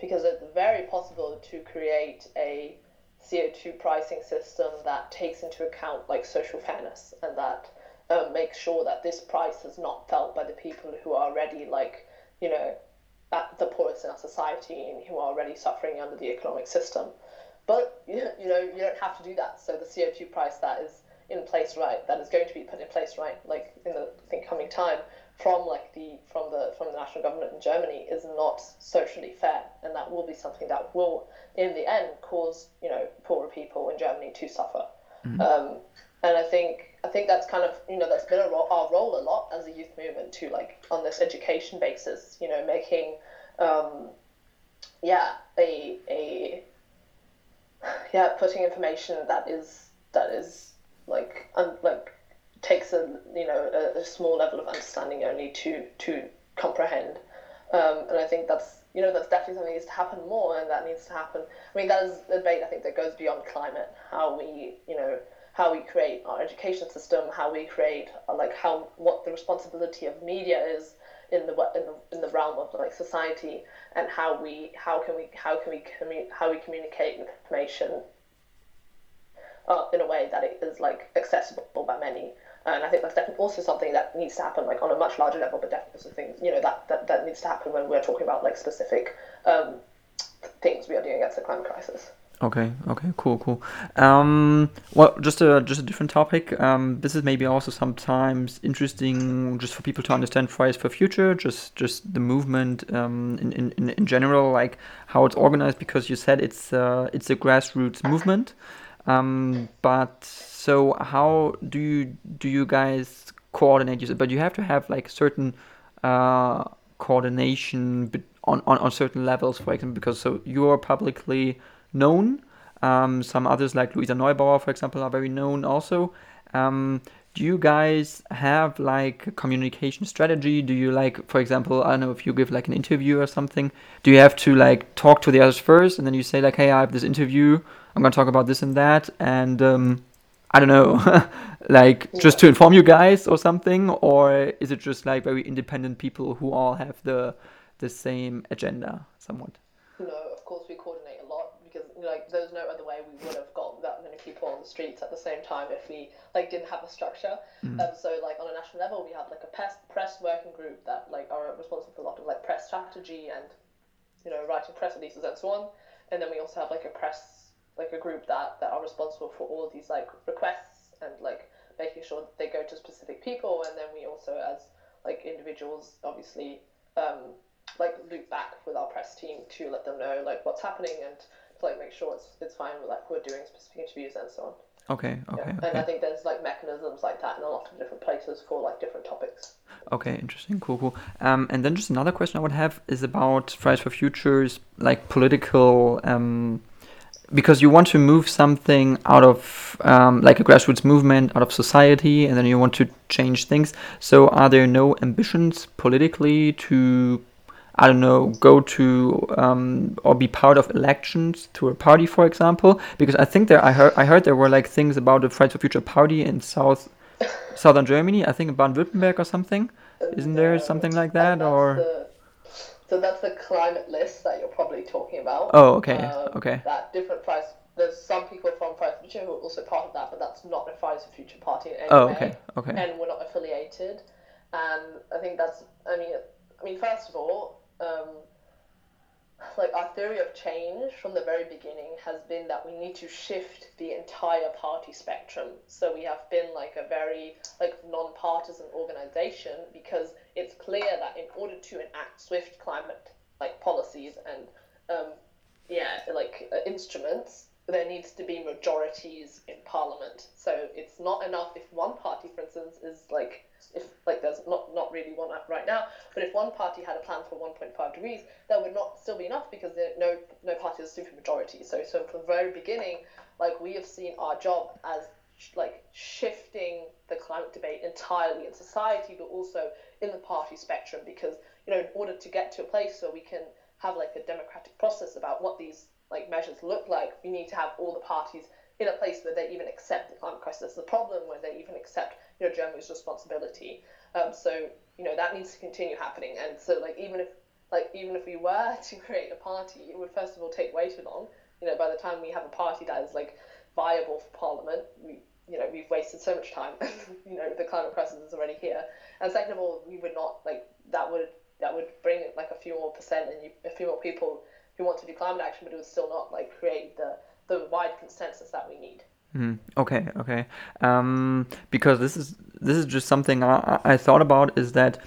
because it's very possible to create a CO2 pricing system that takes into account like social fairness and that um, makes sure that this price is not felt by the people who are already like you know at the poorest in our society and who are already suffering under the economic system. But you you know you don't have to do that. So the CO2 price that is in place right, that is going to be put in place right, like in the I think coming time from like the from the from the national government in Germany is not socially fair, and that will be something that will in the end cause you know poorer people in Germany to suffer. Um, and I think I think that's kind of you know that's been our role a lot as a youth movement to like on this education basis, you know, making um, yeah a a yeah putting information that is that is like un, like takes a you know a, a small level of understanding only to to comprehend. Um, and I think that's you know that's definitely something that needs to happen more and that needs to happen. I mean that is a debate I think that goes beyond climate how we you know how we create our education system how we create uh, like how what the responsibility of media is in the in the in the realm of like society and how we how can we how can we commu- how we communicate information uh, in a way that it is like accessible by many. And I think that's definitely also something that needs to happen like on a much larger level but definitely something you know that, that that needs to happen when we're talking about like specific um, things we are doing against the climate crisis Okay, okay, cool, cool. Um, well, just a just a different topic. Um, this is maybe also sometimes interesting just for people to understand Fridays for Future, just just the movement um, in, in, in- in general, like how it's organized. Because you said it's uh, it's a grassroots movement. Um, but so how do you do you guys coordinate? You But you have to have like certain uh, coordination on, on on certain levels, for example, because so you are publicly known. Um, some others, like Luisa Neubauer, for example, are very known also. Um, do you guys have like a communication strategy? Do you like, for example, I don't know if you give like an interview or something, do you have to like talk to the others first and then you say like, hey, I have this interview, I'm gonna talk about this and that, and um, I don't know, like just to inform you guys or something, or is it just like very independent people who all have the the same agenda somewhat? No, of course we coordinate a lot because like there's no other way we would have got that many people on the streets at the same time if we like didn't have a structure. Mm. Um, so like on a national level, we have like a press press working group that like are responsible for a lot of like press strategy and you know writing press releases and so on. And then we also have like a press like a group that that are responsible for all these like requests and like making sure that they go to specific people. And then we also as like individuals obviously um, like loop back with our press team to let them know like what's happening and to like make sure it's it's fine with like we're doing specific interviews and so on. Okay, okay, Yeah. okay. And I think there's like mechanisms like that in a lot of different places for like different topics. Okay, interesting, cool, cool. Um, and then just another question I would have is about Fridays for Future's like political, um, because you want to move something out of um, like a grassroots movement out of society, and then you want to change things. So, are there no ambitions politically to, I don't know, go to um, or be part of elections to a party, for example? Because I think there, I heard, I heard there were like things about the Fridays for Future party in South. Southern Germany, I think Baden-Württemberg or something. Isn't there something like that, or? the- so that's the climate list that you're probably talking about. Oh, okay, Um, okay, That different price. There's some people from Fridays for Future who are also part of that, but that's not a Fridays for Future party in any oh, way. okay, okay, and we're not affiliated. And I think that's, I mean, I mean, first of all, um, like our theory of change from the very beginning has been that we need to shift the entire party spectrum. So we have been like a very like non-partisan organization because it's clear that in order to enact swift climate like policies and um, yeah, like uh, instruments, there needs to be majorities in parliament. So it's not enough if one party, for instance, is like if like there's not not really one right now, but if one party had a plan for 1.5 degrees, that would not still be enough because there, no no party is a super majority. So so from the very beginning, like we have seen our job as like shifting the climate debate entirely in society, but also in the party spectrum because you know in order to get to a place where we can have like a democratic process about what these like measures look like, we need to have all the parties in a place where they even accept the climate crisis as a problem, where they even accept you know Germany's responsibility. Um, so you know that needs to continue happening, and so like even if like even if we were to create a party, it would first of all take way too long. You know, by the time we have a party that is like viable for Parliament, we you know we've wasted so much time. you know, the climate crisis is already here, and second of all, we would not like that would that would bring like a few more percent and you, a few more people who want to do climate action, but it would still not like create the the wide consensus that we need. Mm, okay, okay. Um, because this is this is just something I, I thought about is that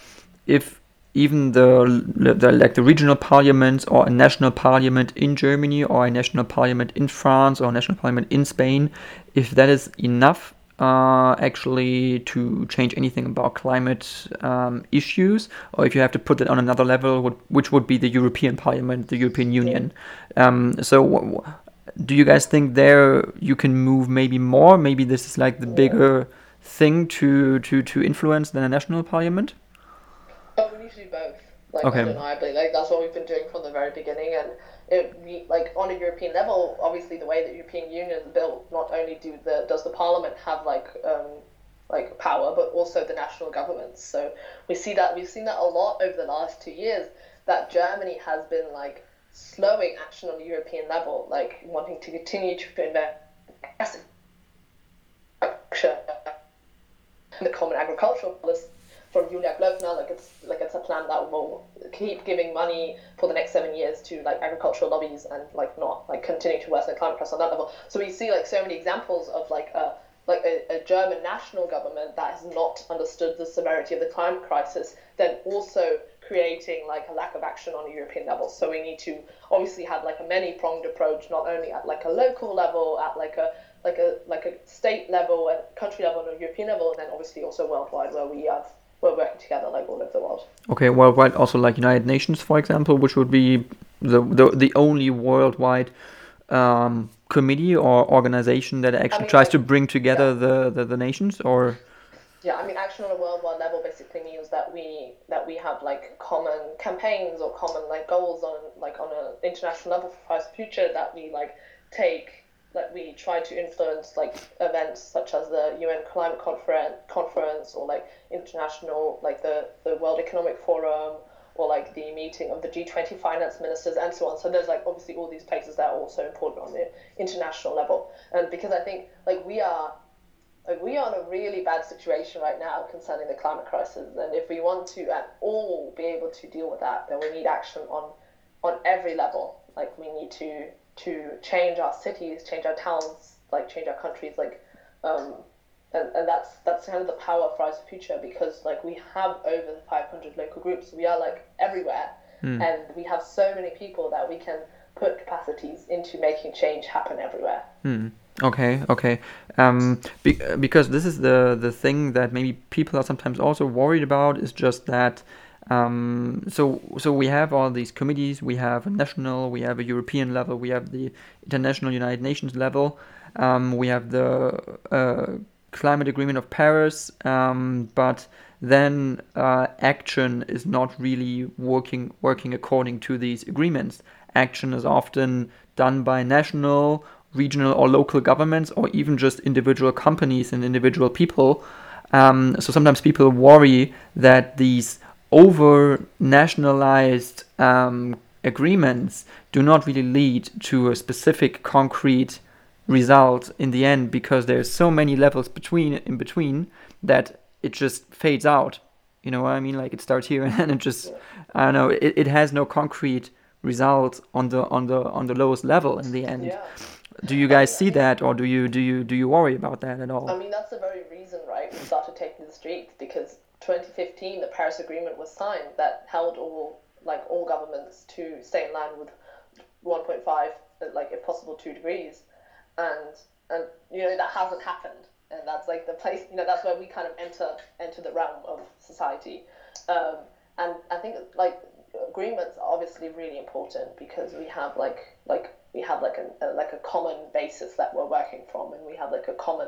if even the, the like the regional parliaments or a national parliament in Germany or a national parliament in France or a national parliament in Spain, if that is enough uh, actually to change anything about climate um, issues, or if you have to put it on another level, would, which would be the European Parliament, the European Union. Um, so, do you guys think there you can move maybe more? Maybe this is like the bigger thing to to to influence than a national parliament. But we need to do both, like Okay. undeniably. Like that's what we've been doing from the very beginning, and it we like on a European level. Obviously, the way that European Union is built, not only do the does the Parliament have like um, like power, but also the national governments. So we see that we've seen that a lot over the last two years. That Germany has been like slowing action on the European level, like wanting to continue to invest in the common agricultural policy from Julia Klöckner, like it's like it's a plan that will keep giving money for the next seven years to like agricultural lobbies and like not like continue to worsen climate crisis on that level. So we see like so many examples of like a like a, a German national government that has not understood the severity of the climate crisis, then also creating like a lack of action on a European level. So we need to obviously have like a many pronged approach, not only at like a local level, at like a like a like a state level and country level and a European level, and then obviously also worldwide where we have we're working together like all over the world. Okay, worldwide, also like United Nations, for example, which would be the the, the only worldwide um, committee or organization that actually mean, tries to bring together yeah. the, the, the nations, or Yeah, I mean, action on a worldwide level basically means that we that we have like common campaigns or common like goals on like on an international level for for Future that we like take that we try to influence like events such as the UN climate conference conference or like international like the the World Economic Forum or like the meeting of the G20 finance ministers and so on. So there's like obviously all these places that are also important on the international level. And because I think like we are like we are in a really bad situation right now concerning the climate crisis. And if we want to at all be able to deal with that, then we need action on on every level. Like we need to to change our cities, change our towns, like change our countries, like um, and, and that's that's kind of the power of Fridays for Future because like we have over 500 local groups, we are like everywhere, mm. and we have so many people that we can put capacities into making change happen everywhere. Mm. Okay, okay. Um, be, because this is the the thing that maybe people are sometimes also worried about is just that. Um, so so we have all these committees. We have a national, we have a European level, we have the international United Nations level. Um, we have the uh, climate agreement of Paris, um, but then uh, action is not really working working according to these agreements. Action is often done by national, regional, or local governments, or even just individual companies and individual people. Um, so sometimes people worry that these over nationalized um, agreements do not really lead to a specific concrete result in the end because there's so many levels between in between that it just fades out. You know what I mean? Like it starts here and it just I don't know, it, it has no concrete result on the on the on the lowest level in the end. Yeah. Do you guys see that or do you do you do you worry about that at all? I mean that's the very reason, right, we started taking the streets because 2015 the Paris Agreement was signed that held all like all governments to stay in line with 1.5 like if possible 2 degrees. And and you know that hasn't happened. And that's like the place you know that's where we kind of enter enter the realm of society. Um, and i think like agreements are obviously really important because we have like like we have like a, a like a common basis that we're working from and we have like a common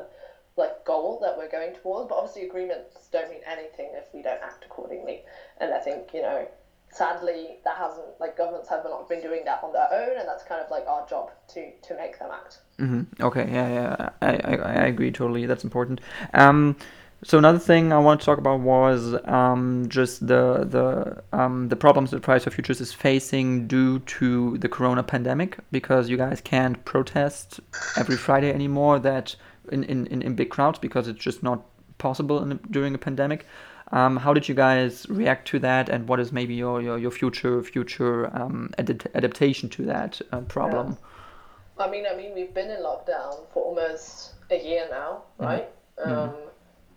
like goal that we're going towards but obviously agreements don't mean anything if we don't act accordingly and i think you know sadly, that hasn't like governments have not been doing that on their own, and that's kind of like our job to to make them act. Mm-hmm. Okay, yeah, yeah, I, I, I agree totally. That's important. Um, so another thing I want to talk about was um, just the the um, the problems that Fridays for Future's is facing due to the Corona pandemic because you guys can't protest every Friday anymore that in, in, in big crowds because it's just not possible in, during a pandemic. Um, how did you guys react to that, and what is maybe your your, your future future um, adaptation to that uh, problem? Yeah. I mean, I mean, we've been in lockdown for almost a year now, mm-hmm. right? Mm-hmm.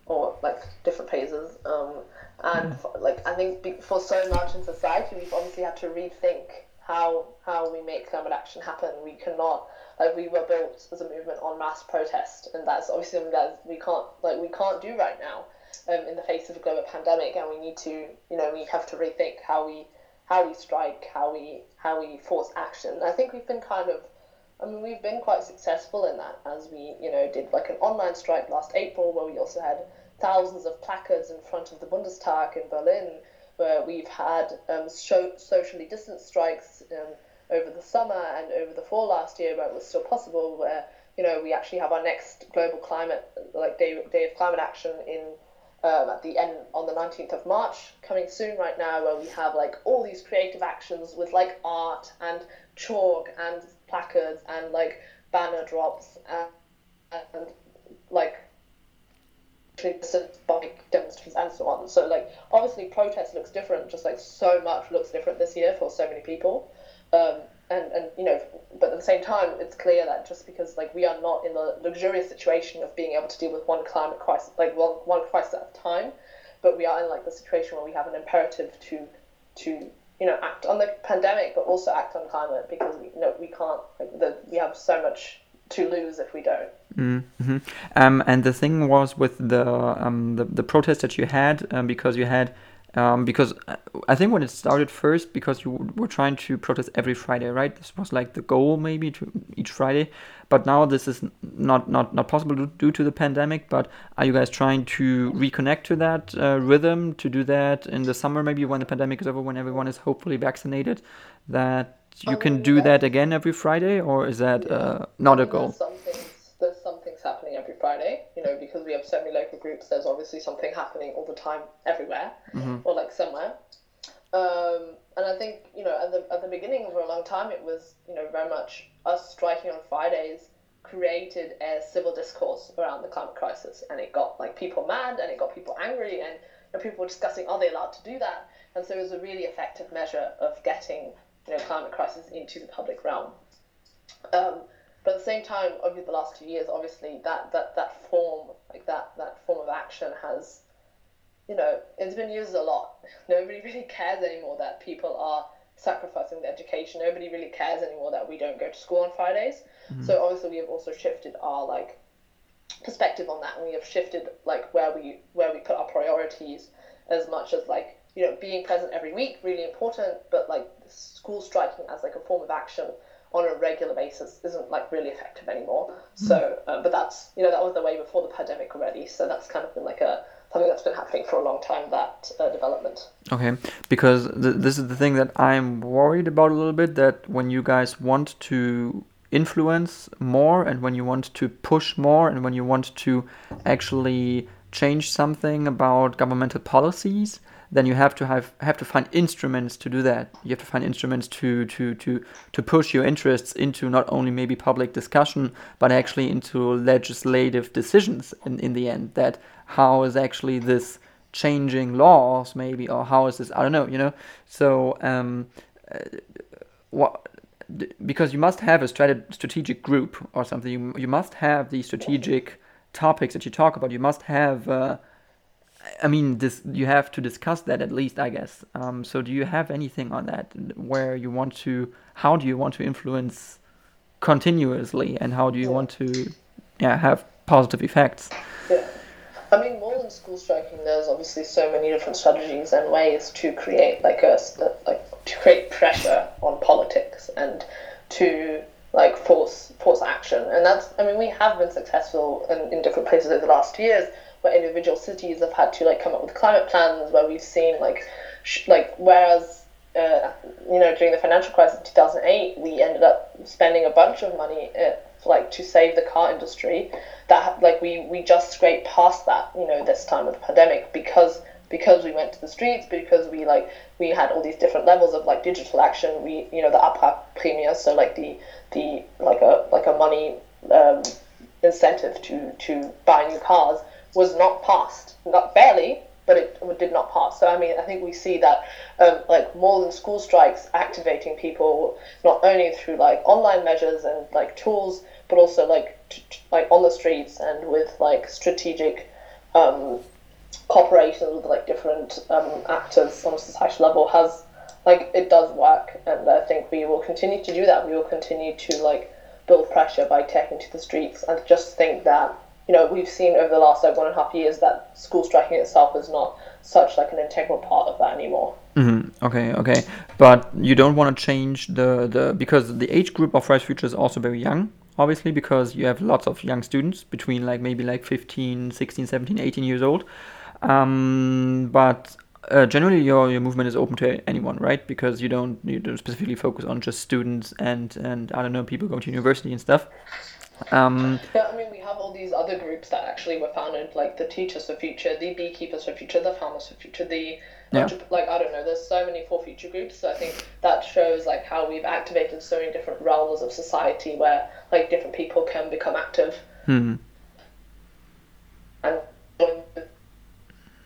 Or like different phases, um, and mm-hmm. for, like I think for so much in society, we've obviously had to rethink how how we make climate action happen. We cannot like we were built as a movement on mass protest, and that's obviously something that we can't like we can't do right now um, in the face of a global pandemic, and we need to, you know, we have to rethink how we how we strike, how we how we force action. And I think we've been kind of, I mean, we've been quite successful in that, as we, you know, did like an online strike last April, where we also had thousands of placards in front of the Bundestag in Berlin, where we've had um, show, socially distanced strikes um, over the summer and over the fall last year, where it was still possible. Where you know we actually have our next global climate, like day, day of climate action in um, at the end on the 19th of March coming soon right now where we have like all these creative actions with like art and chalk and placards and like banner drops and, and like bike demonstrations and so on. So like obviously protest looks different, just like so much looks different this year for so many people. Um, and and you know but at the same time it's clear that just because like we are not in the luxurious situation of being able to deal with one climate crisis like one, one crisis at a time but we are in like the situation where we have an imperative to to you know act on the pandemic but also act on climate because we you know we can't like the, we have so much to lose if we don't mm-hmm. um, and the thing was with the um, the, the protest that you had um, because you had um, because I think when it started first, because you were trying to protest every Friday, right? This was like the goal, maybe to each Friday. But now this is not not not possible due to the pandemic. But are you guys trying to reconnect to that uh, rhythm to do that in the summer, maybe when the pandemic is over, when everyone is hopefully vaccinated, that you can do that again every Friday, or is that uh, not a goal? Some things, there's something's happening every Friday, you know, because we have so many local groups, there's obviously something happening all the time everywhere mm-hmm. or like somewhere. Um, and I think you know at the at the beginning for a long time it was you know very much us striking on Fridays created a civil discourse around the climate crisis, and it got like people mad and it got people angry, and you know, people were discussing are they allowed to do that, and so it was a really effective measure of getting you know climate crisis into the public realm. Um, but at the same time, over the last two years, obviously that that that form like that that form of action has you know, it's been used a lot. Nobody really cares anymore that people are sacrificing their education. Nobody really cares anymore that we don't go to school on Fridays. Mm-hmm. So obviously we have also shifted our like perspective on that and we have shifted like where we where we put our priorities as much as like, you know, being present every week, really important, but like school striking as like a form of action on a regular basis isn't like really effective anymore. Mm-hmm. So, uh, but that's you know that was the way before the pandemic already. So that's kind of been like a something that's been happening for a long time. That uh, development. Okay, because th- this is the thing that I'm worried about a little bit. That when you guys want to influence more, and when you want to push more, and when you want to actually change something about governmental policies, then you have to have have to find instruments to do that. You have to find instruments to to to to push your interests into not only maybe public discussion, but actually into legislative decisions in, in the end. That how is actually this changing laws maybe or how is this I don't know, you know. So um uh, what because you must have a strat- strategic group or something. You, you must have the strategic topics that you talk about. You must have uh, I mean, this you have to discuss that at least, I guess. Um, so, do you have anything on that where you want to? How do you want to influence continuously, and how do you yeah. want to, yeah, have positive effects? Yeah, I mean, more than school striking, there's obviously so many different strategies and ways to create like a like to create pressure on politics and to like force force action, and that's I mean we have been successful in, in different places over the last years where individual cities have had to like come up with climate plans where we've seen like sh- like whereas uh, you know during the financial crisis in 2008 we ended up spending a bunch of money uh, like to save the car industry that like we we just scraped past that you know this time of the pandemic because because we went to the streets because we like we had all these different levels of like digital action. We you know the Abwrackprämie so like the the like a like a money um, incentive to to buy new cars was not passed. Not barely, but it did not pass. So I mean, I think we see that um, like more than school strikes activating people not only through like online measures and like tools, but also like t- t- like on the streets and with like strategic um, cooperation with like different um, actors on a societal level has like it does work, and I think we will continue to do that. We will continue to like build pressure by taking to the streets, and just think that you know, we've seen over the last like one and a half years that school striking itself is not such like an integral part of that anymore. Mm-hmm. Okay, okay, but you don't want to change the the because the age group of for Future is also very young, obviously, because you have lots of young students between like maybe like 15, 16, 17, 18 years old. Um, but uh, generally your, your movement is open to anyone, right? Because you don't you don't specifically focus on just students and and I don't know people going to university and stuff. Um, yeah, I mean, we have all these other groups that actually were founded, like the Teachers for Future, the Beekeepers for Future, the Farmers for Future, the yeah. like I don't know. There's so many for future groups. So I think that shows like how we've activated so many different realms of society where like different people can become active. Hmm. And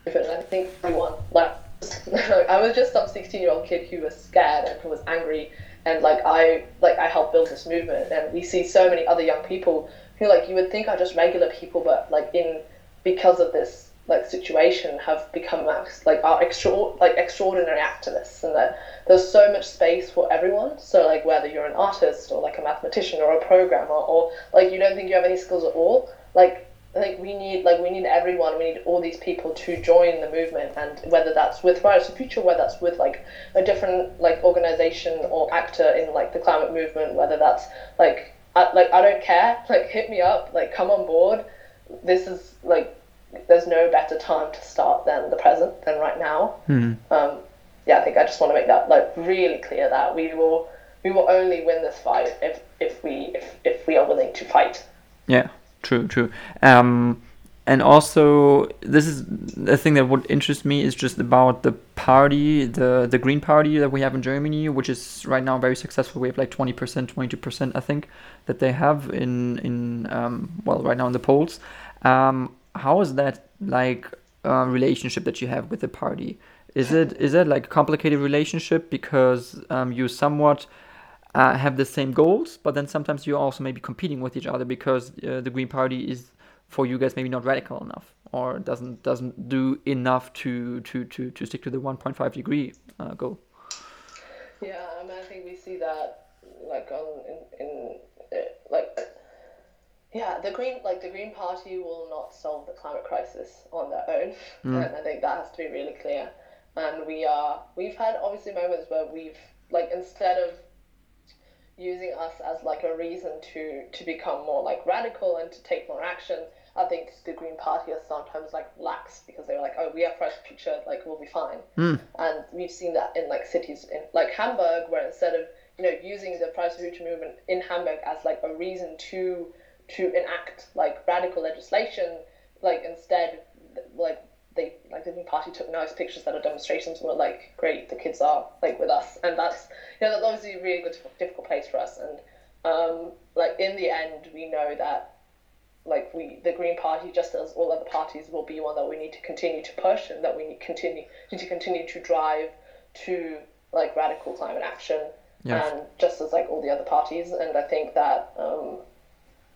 I think everyone like I was just some 16 year old kid who was scared and who was angry and like I like I helped build this movement, and we see so many other young people who like you would think are just regular people, but like in because of this like situation have become like are extra like extraordinary activists, and that there's so much space for everyone. So like whether you're an artist or like a mathematician or a programmer or like you don't think you have any skills at all, like like we need like we need everyone we need all these people to join the movement and whether that's with Fridays for Future whether that's with like a different like organization or actor in like the climate movement whether that's like I, like I don't care like hit me up like come on board. This is like there's no better time to start than the present than right now. Mm. um, yeah I think I just want to make that like really clear that we will we will only win this fight if if we if, if we are willing to fight. Yeah true, true. Um, and also, this is the thing that would interest me is just about the party, the the Green Party that we have in Germany, which is right now very successful. We have like twenty percent, twenty two percent, I think, that they have in in um, well right now in the polls. Um, how is that like uh, relationship that you have with the party? Is it is it like a complicated relationship because um, you somewhat uh, have the same goals, but then sometimes you're also maybe competing with each other because uh, the Green Party is for you guys maybe not radical enough or doesn't doesn't do enough to to to, to stick to the 1.5 degree uh, goal. Yeah, I mean, I think we see that like on in, in uh, like yeah, the green like the Green Party will not solve the climate crisis on their own, mm. and I think that has to be really clear. And we are we've had obviously moments where we've like instead of using us as like a reason to to become more like radical and to take more action. I think the Green Party is sometimes like lax because they were like, oh, we have fresh future, like we'll be fine. Mm. And we've seen that in like cities in like Hamburg, where instead of you know using the Fridays for Future movement in Hamburg as like a reason to to enact like radical legislation, like instead like they like the Green Party took nice pictures at a demonstrations and were like, great, the kids are like with us, and that's you know that's obviously a really good difficult place for us, and um, like in the end, we know that like we the Green Party, just as all other parties, will be one that we need to continue to push, and that we need continue need to continue to drive to like radical climate action, yes. and just as like all the other parties, and I think that um,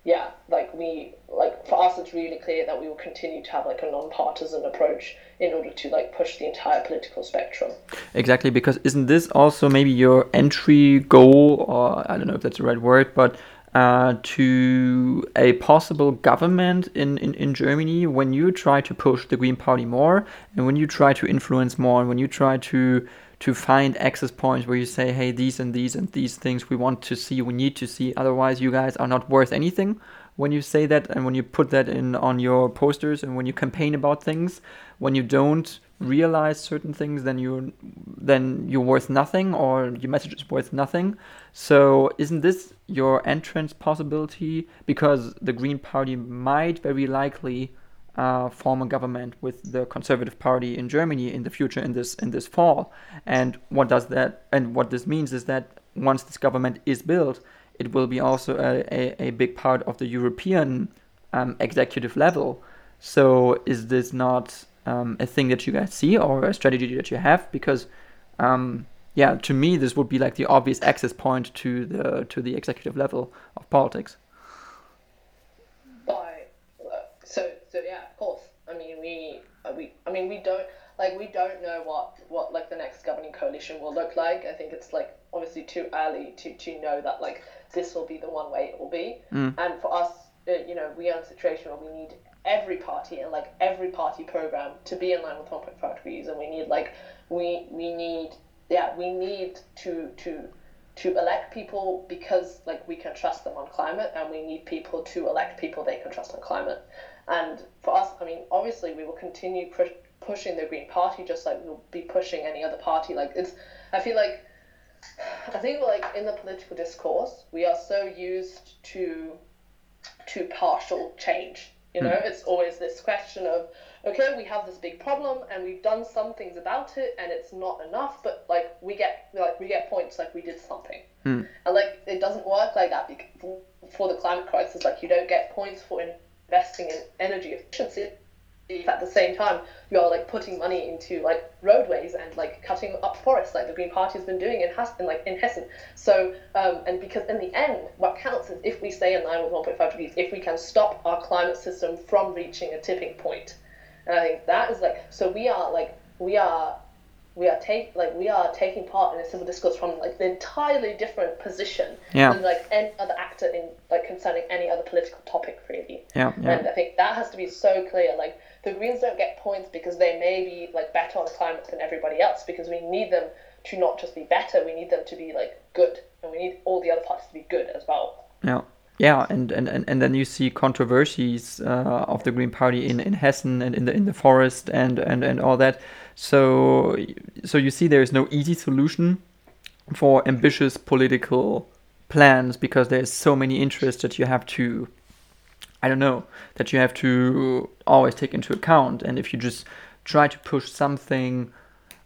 yeah, like we like for us, it's really clear that we will continue to have like a non-partisan approach in order to like push the entire political spectrum. Exactly, because isn't this also maybe your entry goal, or I don't know if that's the right word, but uh, to a possible government in, in, in Germany when you try to push the Green Party more and when you try to influence more and when you try to to find access points where you say, hey, these and these and these things we want to see, we need to see. Otherwise, you guys are not worth anything. When you say that and when you put that in on your posters and when you campaign about things, when you don't realize certain things, then you then you're worth nothing or your message is worth nothing. So isn't this your entrance possibility? Because the Green Party might very likely uh, form a government with the Conservative Party in Germany in the future in this in this fall. And what does that and what this means is that once this government is built, it will be also a, a, a big part of the European um, executive level. So is this not um, a thing that you guys see or a strategy that you have? Because um, yeah, to me this would be like the obvious access point to the to the executive level of politics. We uh, we we I mean we don't like we don't know what what like the next governing coalition will look like. I think it's like obviously too early to to know that like this will be the one way it will be. Mm. And for us, uh, you know, we are in a situation where we need every party and like every party program to be in line with 1.5 degrees, and we need like we we need yeah we need to to to elect people because like we can trust them on climate and we need people to elect people they can trust on climate and for us, I mean, obviously, we will continue push, pushing the Green Party just like we'll be pushing any other party. Like it's, I feel like, I think like in the political discourse, we are so used to, to partial change. You know, mm. it's always this question of, okay, we have this big problem and we've done some things about it and it's not enough, but like we get like we get points like we did something. Mm. And like it doesn't work like that for the climate crisis. Like you don't get points for investing in energy efficiency at the same time you are like putting money into like roadways and like cutting up forests like the Green Party has been doing in Hessen, like in Hessen. So um, and because in the end, what counts is if we stay in line with 1.5 degrees, if we can stop our climate system from reaching a tipping point. And I think that is like so we are like we are we are take like we are taking part in a civil discourse from like an entirely different position yeah. than like any other actor in like concerning any other political topic really. Yeah, yeah. And I think that has to be so clear. Like the Greens don't get points because they may be like better on the climate than everybody else because we need them to not just be better, we need them to be like good. And we need all the other parties to be good as well. Yeah. Yeah, and, and, and, and then you see controversies uh, of the Green Party in, in Hessen and in the in the forest and, and, and all that. So so you see there is no easy solution for ambitious political plans because there's so many interests that you have to I don't know that you have to always take into account and if you just try to push something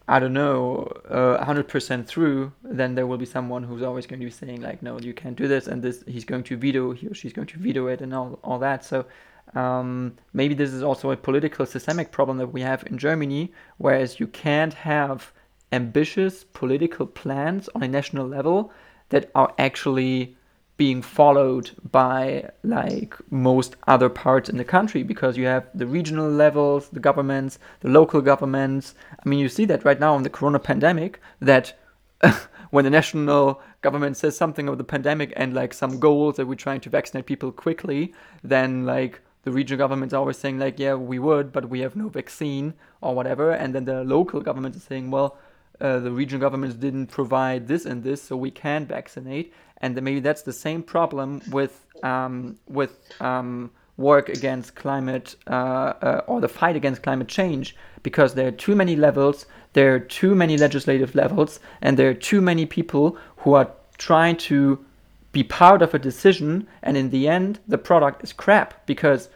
I don't know, uh, 100% through, then there will be someone who's always going to be saying like, no, you can't do this, and this he's going to veto, he or she's going to veto it, and all all that. So um, maybe this is also a political systemic problem that we have in Germany, whereas you can't have ambitious political plans on a national level that are actually being followed by like most other parts in the country because you have the regional levels, the governments, the local governments. I mean, you see that right now in the corona pandemic that when the national government says something of the pandemic and like some goals that we're trying to vaccinate people quickly, then like the regional governments are always saying like, yeah, we would, but we have no vaccine or whatever, and then the local government is saying, well, uh, the regional governments didn't provide this and this, so we can vaccinate. And then maybe that's the same problem with um, with um, work against climate uh, uh, or the fight against climate change, because there are too many levels, there are too many legislative levels, and there are too many people who are trying to be part of a decision, and in the end, the product is crap because.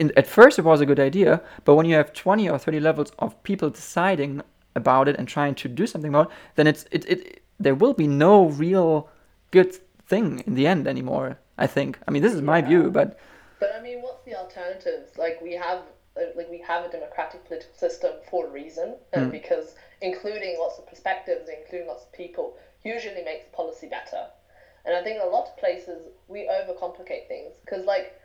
In, at first, it was a good idea, but when you have 20 or 30 levels of people deciding about it and trying to do something about it, then it's it, it there will be no real good thing in the end anymore. I think. I mean, this is my Yeah. view, but But I mean, what's the alternatives? Like we have, uh, like we have a democratic political system for a reason, and because including lots of perspectives, including lots of people, usually makes policy better. And I think in a lot of places we overcomplicate things because, like,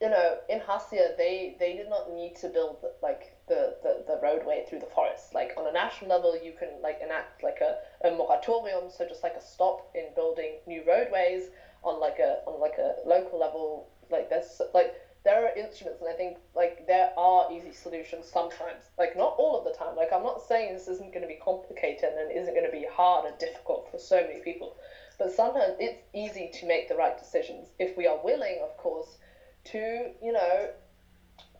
you know, in Hessia, they they did not need to build like the, the, the roadway through the forest. Like on a national level, you can like enact like a, a moratorium, so just like a stop in building new roadways. On like a on like a local level, like there's like there are instruments, and I think like there are easy solutions sometimes. Like not all of the time. Like I'm not saying this isn't going to be complicated and isn't going to be hard and difficult for so many people, but sometimes it's easy to make the right decisions if we are willing, of course, to you know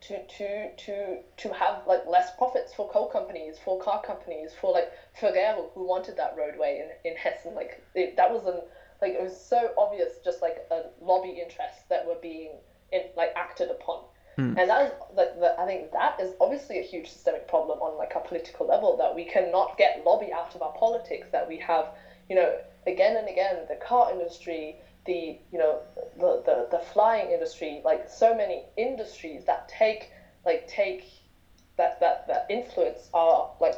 to to to to have like less profits for coal companies, for car companies, for like Ferrero who wanted that roadway in, in Hessen. Like it, that was an like it was so obvious, just like a lobby interests that were being in, like acted upon. Hmm. And that is like the, I think that is obviously a huge systemic problem on like a political level that we cannot get lobby out of our politics. That we have, you know, again and again the car industry, the you know the, the, the flying industry, like so many industries that take like take that that that influence our like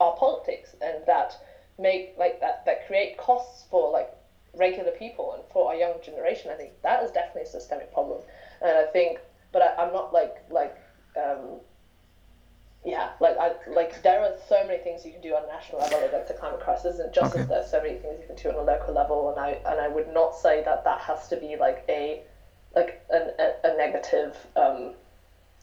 our politics and that make like that that create costs for like regular people and for our young generation. I think that is definitely a systemic problem, and I think, but I, I'm not like like um, yeah, like I like there are so many things you can do on a national level against the climate crisis, and just Okay. as there's so many things you can do on a local level, and I and I would not say that that has to be like a like an, a, a negative um,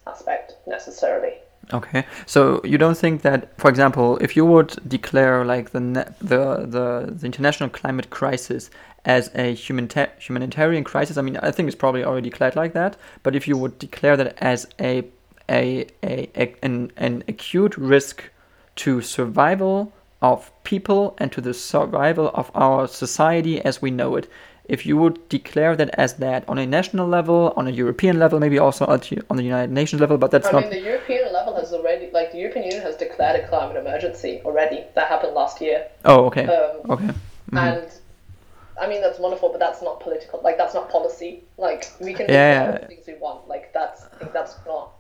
aspect necessarily. Okay, so you don't think that, for example, if you would declare like the ne- the, the the international climate crisis as a humanita- humanitarian crisis, I mean, I think it's probably already declared like that. But if you would declare that as a a, a, a an, an acute risk to survival of people and to the survival of our society as we know it, if you would declare that as that on a national level, on a European level, maybe also on the United Nations level, but that's I not mean, the European level has already like the European Union has declared a climate emergency already. That happened last year. Oh, okay. Um, okay. And I mean that's wonderful, but that's not political. Like that's not policy. Like we can Yeah, yeah. things we want. Like that's I that's not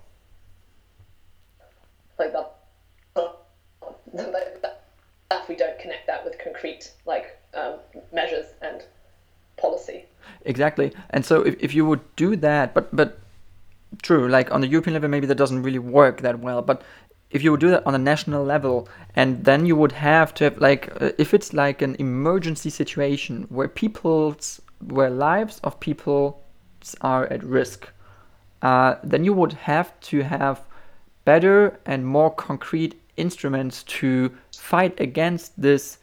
like that. that, that we don't connect that with concrete like um, measures and policy. Exactly. And so if, if you would do that, but but true, like on the European level, maybe that doesn't really work that well. But if you would do that on a national level, and then you would have to have like uh, if it's like an emergency situation where people's where lives of people are at risk, uh, then you would have to have better and more concrete instruments to fight against this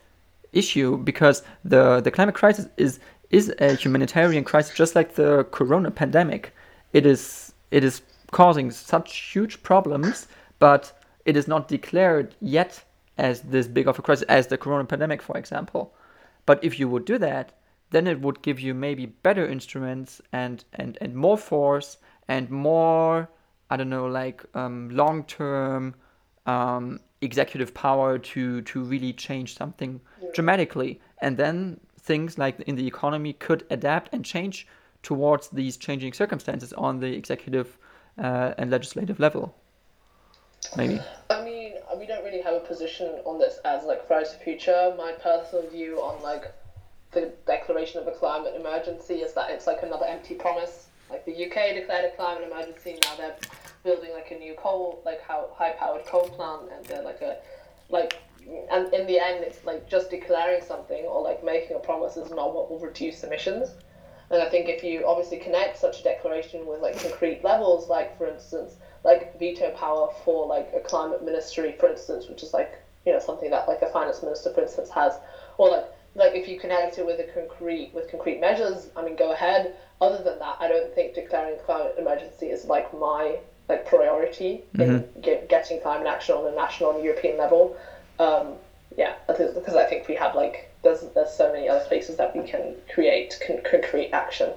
issue because the the climate crisis is is a humanitarian crisis just like the corona pandemic. It is it is causing such huge problems but it is not declared yet as this big of a crisis as the corona pandemic for example. But if you would do that then it would give you maybe better instruments and and and more force and more i don't know like um, long term um, executive power to to really change something dramatically, and then things like in the economy could adapt and change towards these changing circumstances on the executive uh, and legislative level. Maybe. I mean, we don't really have a position on this as like Fridays for Future. My personal view on like the declaration of a climate emergency is that it's like another empty promise. Like the UK declared a climate emergency, now they're building like a new coal, like how high-powered coal plant, and they're like a like and in the end, it's like just declaring something or like making a promise is not what will reduce emissions. And I think if you obviously connect such a declaration with like concrete levels, like for instance, like veto power for like a climate ministry, for instance, which is like you know something that like a finance minister, for instance, has, or like like if you connect it with a concrete with concrete measures, I mean, go ahead. Other than that, I don't think declaring climate emergency is like my like priority in get, getting climate action on a national and European level. Um, yeah, because I think we have like there's there's so many other places that we can create con- concrete action.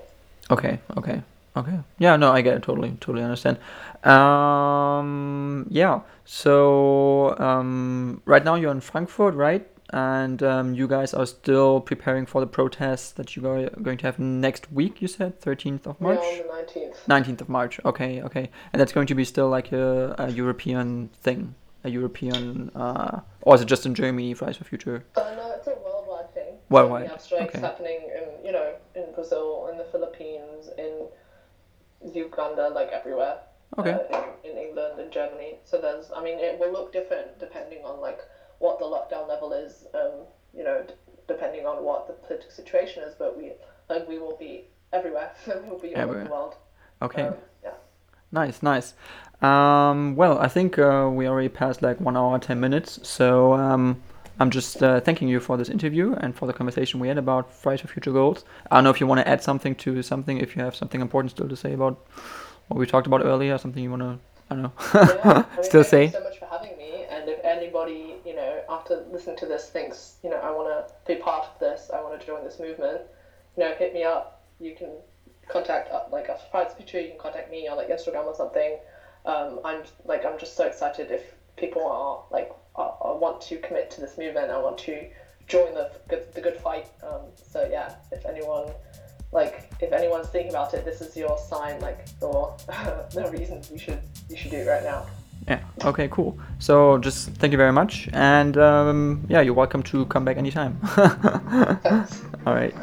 Okay, okay, okay. Yeah, no, I get it. Totally, totally understand. Um, yeah. So um, right now you're in Frankfurt, right? And um, you guys are still preparing for the protests that you are going to have next week. You said 13th of March. Yeah, on the nineteenth. 19th of March. Okay, okay. And that's going to be still like a, a European thing, a European, uh, or is it just in Germany, Fridays for Future? Uh, no, it's a worldwide thing. Worldwide, We have strikes okay. happening in you know in Brazil, in the Philippines, in Uganda, like everywhere. Okay. Uh, in, in England and Germany. So there's, I mean, it will look different depending on like what the lockdown level is. Um, you know, d- depending on what the political situation is. But we like we will be everywhere. we'll be all over the world. Okay. Um, yeah. Nice, nice. Um, well, I think uh, we already passed like one hour, 10 minutes. So um, I'm just uh, thanking you for this interview and for the conversation we had about Fridays for Future Goals. I don't know if you want to add something to something, if you have something important still to say about what we talked about earlier, something you want to, I don't know, Yeah, I mean, still thank say. you so much for having me. And if anybody, you know, after listening to this thinks, you know, I want to be part of this, I want to join this movement, you know, hit me up. You can contact uh, like Fridays for Future. You can contact me on like Instagram or something. Um, I'm like I'm just so excited if people are like want to commit to this movement. I want to join the good the good fight. Um, so yeah, if anyone like if anyone's thinking about it, this is your sign, like or the reason you should you should do it right now. Yeah. Okay. Cool. So just thank you very much, and um, yeah, you're welcome to come back anytime. All right.